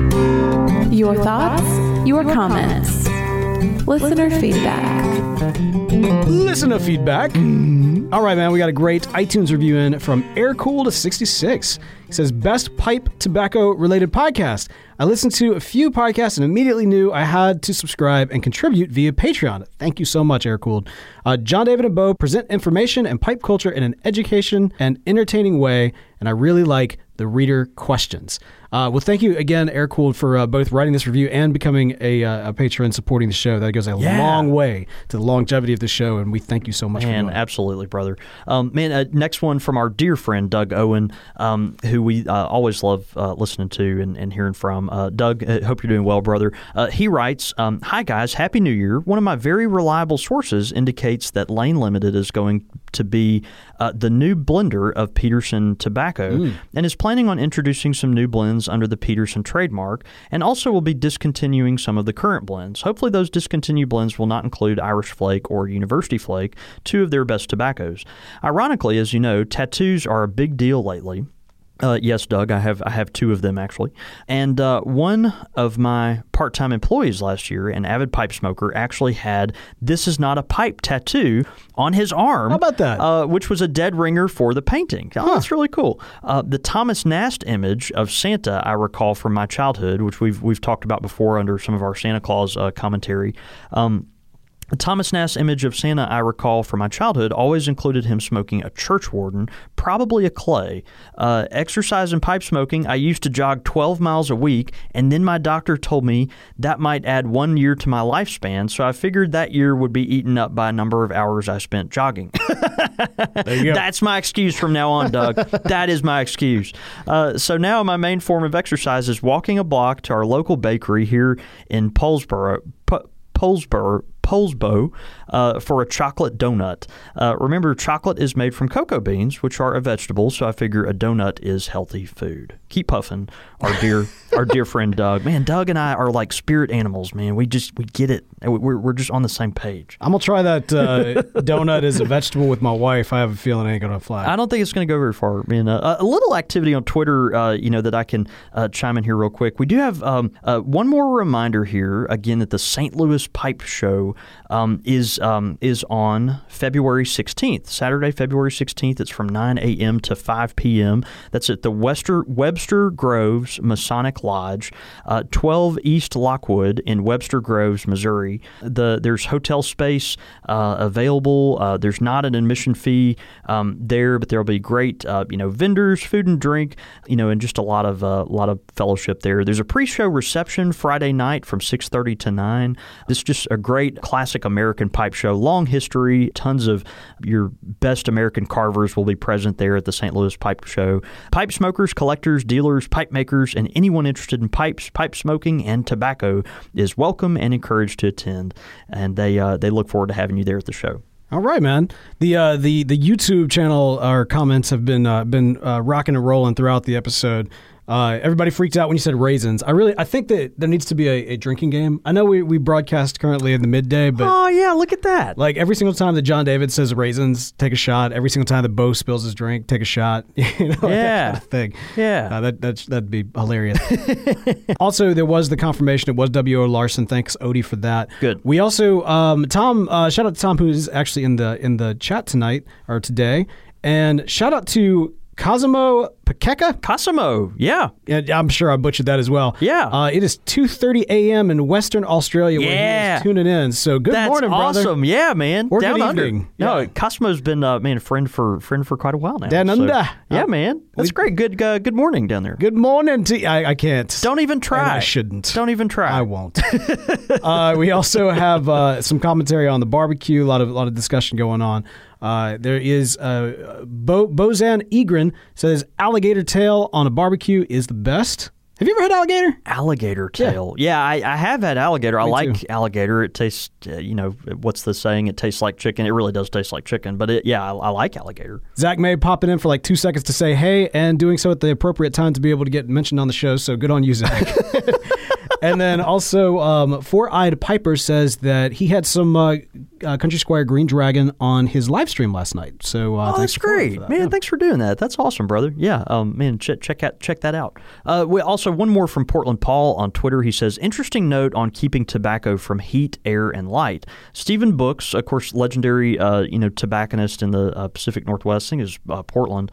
Your thoughts, your comments, listener feedback. Listener feedback. All right, man, we got a great iTunes review in from Aircooled66. He says, Best pipe tobacco related podcast. I listened to a few podcasts and immediately knew I had to subscribe and contribute via Patreon. Thank you so much, Aircooled. Uh, John David and Bo present information and pipe culture in an education and entertaining way, and I really like the reader questions. Uh, well, thank you again, Aircooled, for uh, both writing this review and becoming a, uh, a patron supporting the show. That goes a Yeah. long way to the longevity of the show, and we thank you so much Man, absolutely, brother. Um, man, uh, next one from our dear friend Doug Owen, um, who we uh, always love uh, listening to and, and hearing from. Uh, Doug, uh, hope you're doing well, brother. Uh, he writes, um, "Hi guys, happy New Year. One of my very reliable sources indicates that Lane Limited is going to be uh, the new blender of Peterson Tobacco, and is planning on introducing some new blends under the Peterson trademark, and also will be discontinuing some of the current blends. Hopefully, those discontinued blends will not include Irish Flake or University Flake, two of their best tobaccos. Ironically, as you know, tattoos are a big deal lately. Uh, yes, Doug, I have I have two of them actually, and uh, one of my part-time employees last year, an avid pipe smoker, actually had "This is not a pipe" tattoo on his arm. How about that? Uh, which was a dead ringer for the painting. Oh, That's really cool. Uh, the Thomas Nast image of Santa I recall from my childhood, which we've we've talked about before under some of our Santa Claus uh, commentary. Um, Thomas Nast image of Santa I recall from my childhood always included him smoking a church warden, probably a clay. Uh, exercise and pipe smoking, I used to jog 12 miles a week, and then my doctor told me that might add one year to my lifespan, so I figured that year would be eaten up by a number of hours I spent jogging. That's my excuse from now on, Doug. that is my excuse. Uh, so now my main form of exercise is walking a block to our local bakery here in Paulsboro. P- Polesboro, Polesbo uh, for a chocolate donut. Uh, remember, chocolate is made from cocoa beans, which are a vegetable, so I figure a donut is healthy food. Keep puffing, our dear, our dear friend Doug. Man, Doug and I are like spirit animals. Man, we just we get it. We're we're just on the same page. I'm gonna try that uh, donut as a vegetable with my wife. I have a feeling it ain't gonna fly. I don't think it's going to go very far. I mean, uh, a little activity on Twitter, uh, you know, that I can uh, chime in here real quick. We do have um, uh, one more reminder here. Again, that the St. Louis Pipe Show um, is um, is on February 16th, Saturday, February 16th. It's from 9 a.m. to 5 p.m. That's at the Wester Webster Groves Masonic Lodge, uh, 12 East Lockwood in Webster Groves, Missouri. The there's hotel space uh, available. Uh, there's not an admission fee um, there, but there'll be great, uh, you know, vendors, food and drink, you know, and just a lot of a lot of fellowship there. There's a pre-show reception Friday night from 6:30 to 9. This is just a great classic American pipe show, long history. Tons of your best American carvers will be present there at the St. Louis Pipe Show. Pipe smokers, collectors, dealers, pipe makers, and anyone interested in pipes, pipe smoking, and tobacco is welcome and encouraged to attend. And they uh, they look forward to having you there at the show. All right, man. The uh, the the YouTube channel, our comments have been uh, been uh, rocking and rolling throughout the episode. Uh, everybody freaked out when you said raisins. I really, I think that there needs to be a, a drinking game. I know we, we broadcast currently in the midday, but Oh yeah, look at that. like every single time that John David says raisins, take a shot. Every single time that Bo spills his drink, take a shot. you know, that Yeah. kind of thing. Yeah. Uh, that that's, that'd be hilarious. also, there was the confirmation. It was W. O. Larsen. Thanks, Odie, for that. Good. We also, um, Tom. Uh, shout out to Tom, who is actually in the in the chat tonight or today, and shout out to Cosimo Pakeka. Cosimo, yeah. Yeah, I'm sure I butchered that as well. Yeah. Uh, it is 2:30 a.m. in Western Australia where he Yeah. is tuning in. So good That's morning, brother. awesome. Yeah, man. Or Down under. evening. No, Yeah. Cosmo's been uh, man a friend for friend for quite a while now. Down So- under. Yeah, Uh, man. That's we- great. Good uh, good morning down there. Good morning to I, I can't. Don't even try. And I shouldn't. Don't even try. I won't. uh, we also have uh, some commentary on the barbecue. A lot of a lot of discussion going on. Uh, there is uh, Bo, Bozan Egrin says alligator tail on a barbecue is the best. Have you ever had alligator? Alligator tail. Yeah, I, I have had alligator. I like too. alligator. It tastes, uh, you know, what's the saying? It tastes like chicken. It really does taste like chicken. But it, yeah, I, I like alligator. Zach May popping in for like two seconds to say hey, and doing so at the appropriate time to be able to get mentioned on the show. So good on you, Zach. and then also, um, Four Eyed Piper says that he had some uh, uh, Country Squire Green Dragon on his live stream last night. So uh, Oh, thanks that's to Four Eyed great, that. man! Yeah. Thanks for doing that. That's awesome, brother. Yeah, um, man, check check out check that out. Uh, we also one more from Portland Paul on Twitter. He says, "Interesting note on keeping tobacco from heat, air, and light." Stephen Books, of course, legendary uh, you know tobacconist in the uh, Pacific Northwest. I think is uh, Portland.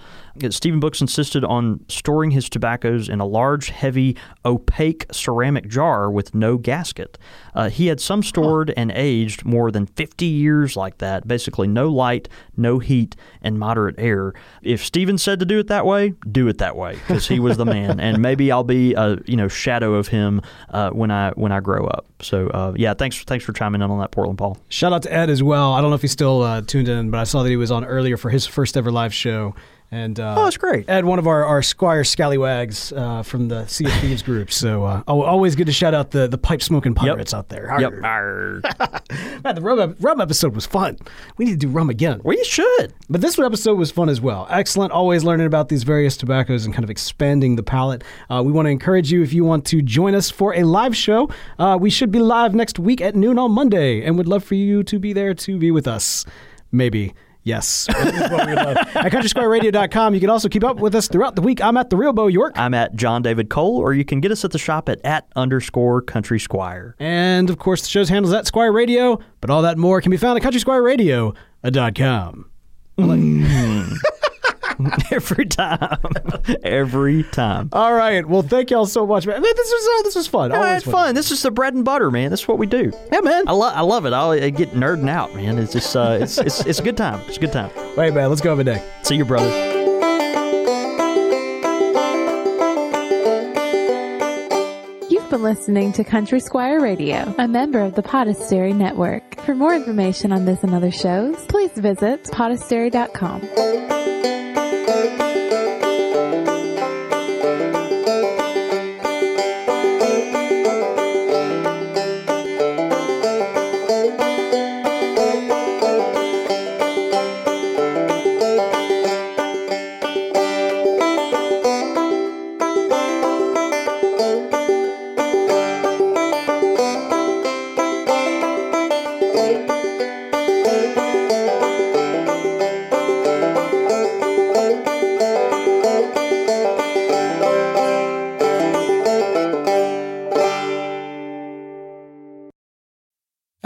Stephen Books insisted on storing his tobaccos in a large, heavy, opaque ceramic jar with no gasket. Uh, he had some stored and aged more than 50 years like that. Basically, no light, no heat, and moderate air. If Steven said to do it that way, do it that way because he was the man. and maybe I'll be a you know shadow of him uh, when I when I grow up. So uh, yeah, thanks thanks for chiming in on that, Portland Paul. Shout out to Ed as well. I don't know if he's still uh, tuned in, but I saw that he was on earlier for his first ever live show. And uh, Oh, that's great. Ed, one of our, our Squire Scallywags uh, from the Sea of Thieves group. So uh, always good to shout out the, the pipe smoking pirates out there. Yep. Arr. Arr. Man, the rum, rum episode was fun. We need to do rum again. well, you should. But this episode was fun as well. Excellent. Always learning about these various tobaccos and kind of expanding the palate. Uh, we want to encourage you if you want to join us for a live show. Uh, we should be live next week at noon on Monday, and would love for you to be there to be with us. Maybe. Yes. That is what we would at countrysquireradio.com. You can also keep up with us throughout the week. I'm at the Real Bo York. I'm at John David Cole, or you can get us at the shop at at underscore Country Squire. And of course, the show's handles at Squire Radio, but all that more can be found at countrysquireradio.com. Every time, every time. All right. Well, thank y'all so much, man. This was uh, this was fun. I Always had fun. This is the bread and butter, man. This is what we do. Yeah, man. I, lo- I love it. I, I get nerding out, man. It's just, uh, it's, it's, it's a good time. It's a good time. Wait, man. Let's go have a day. See you, brother. You've been listening to Country Squire Radio, a member of the Podastery Network. For more information on this and other shows, please visit podastery.com. Música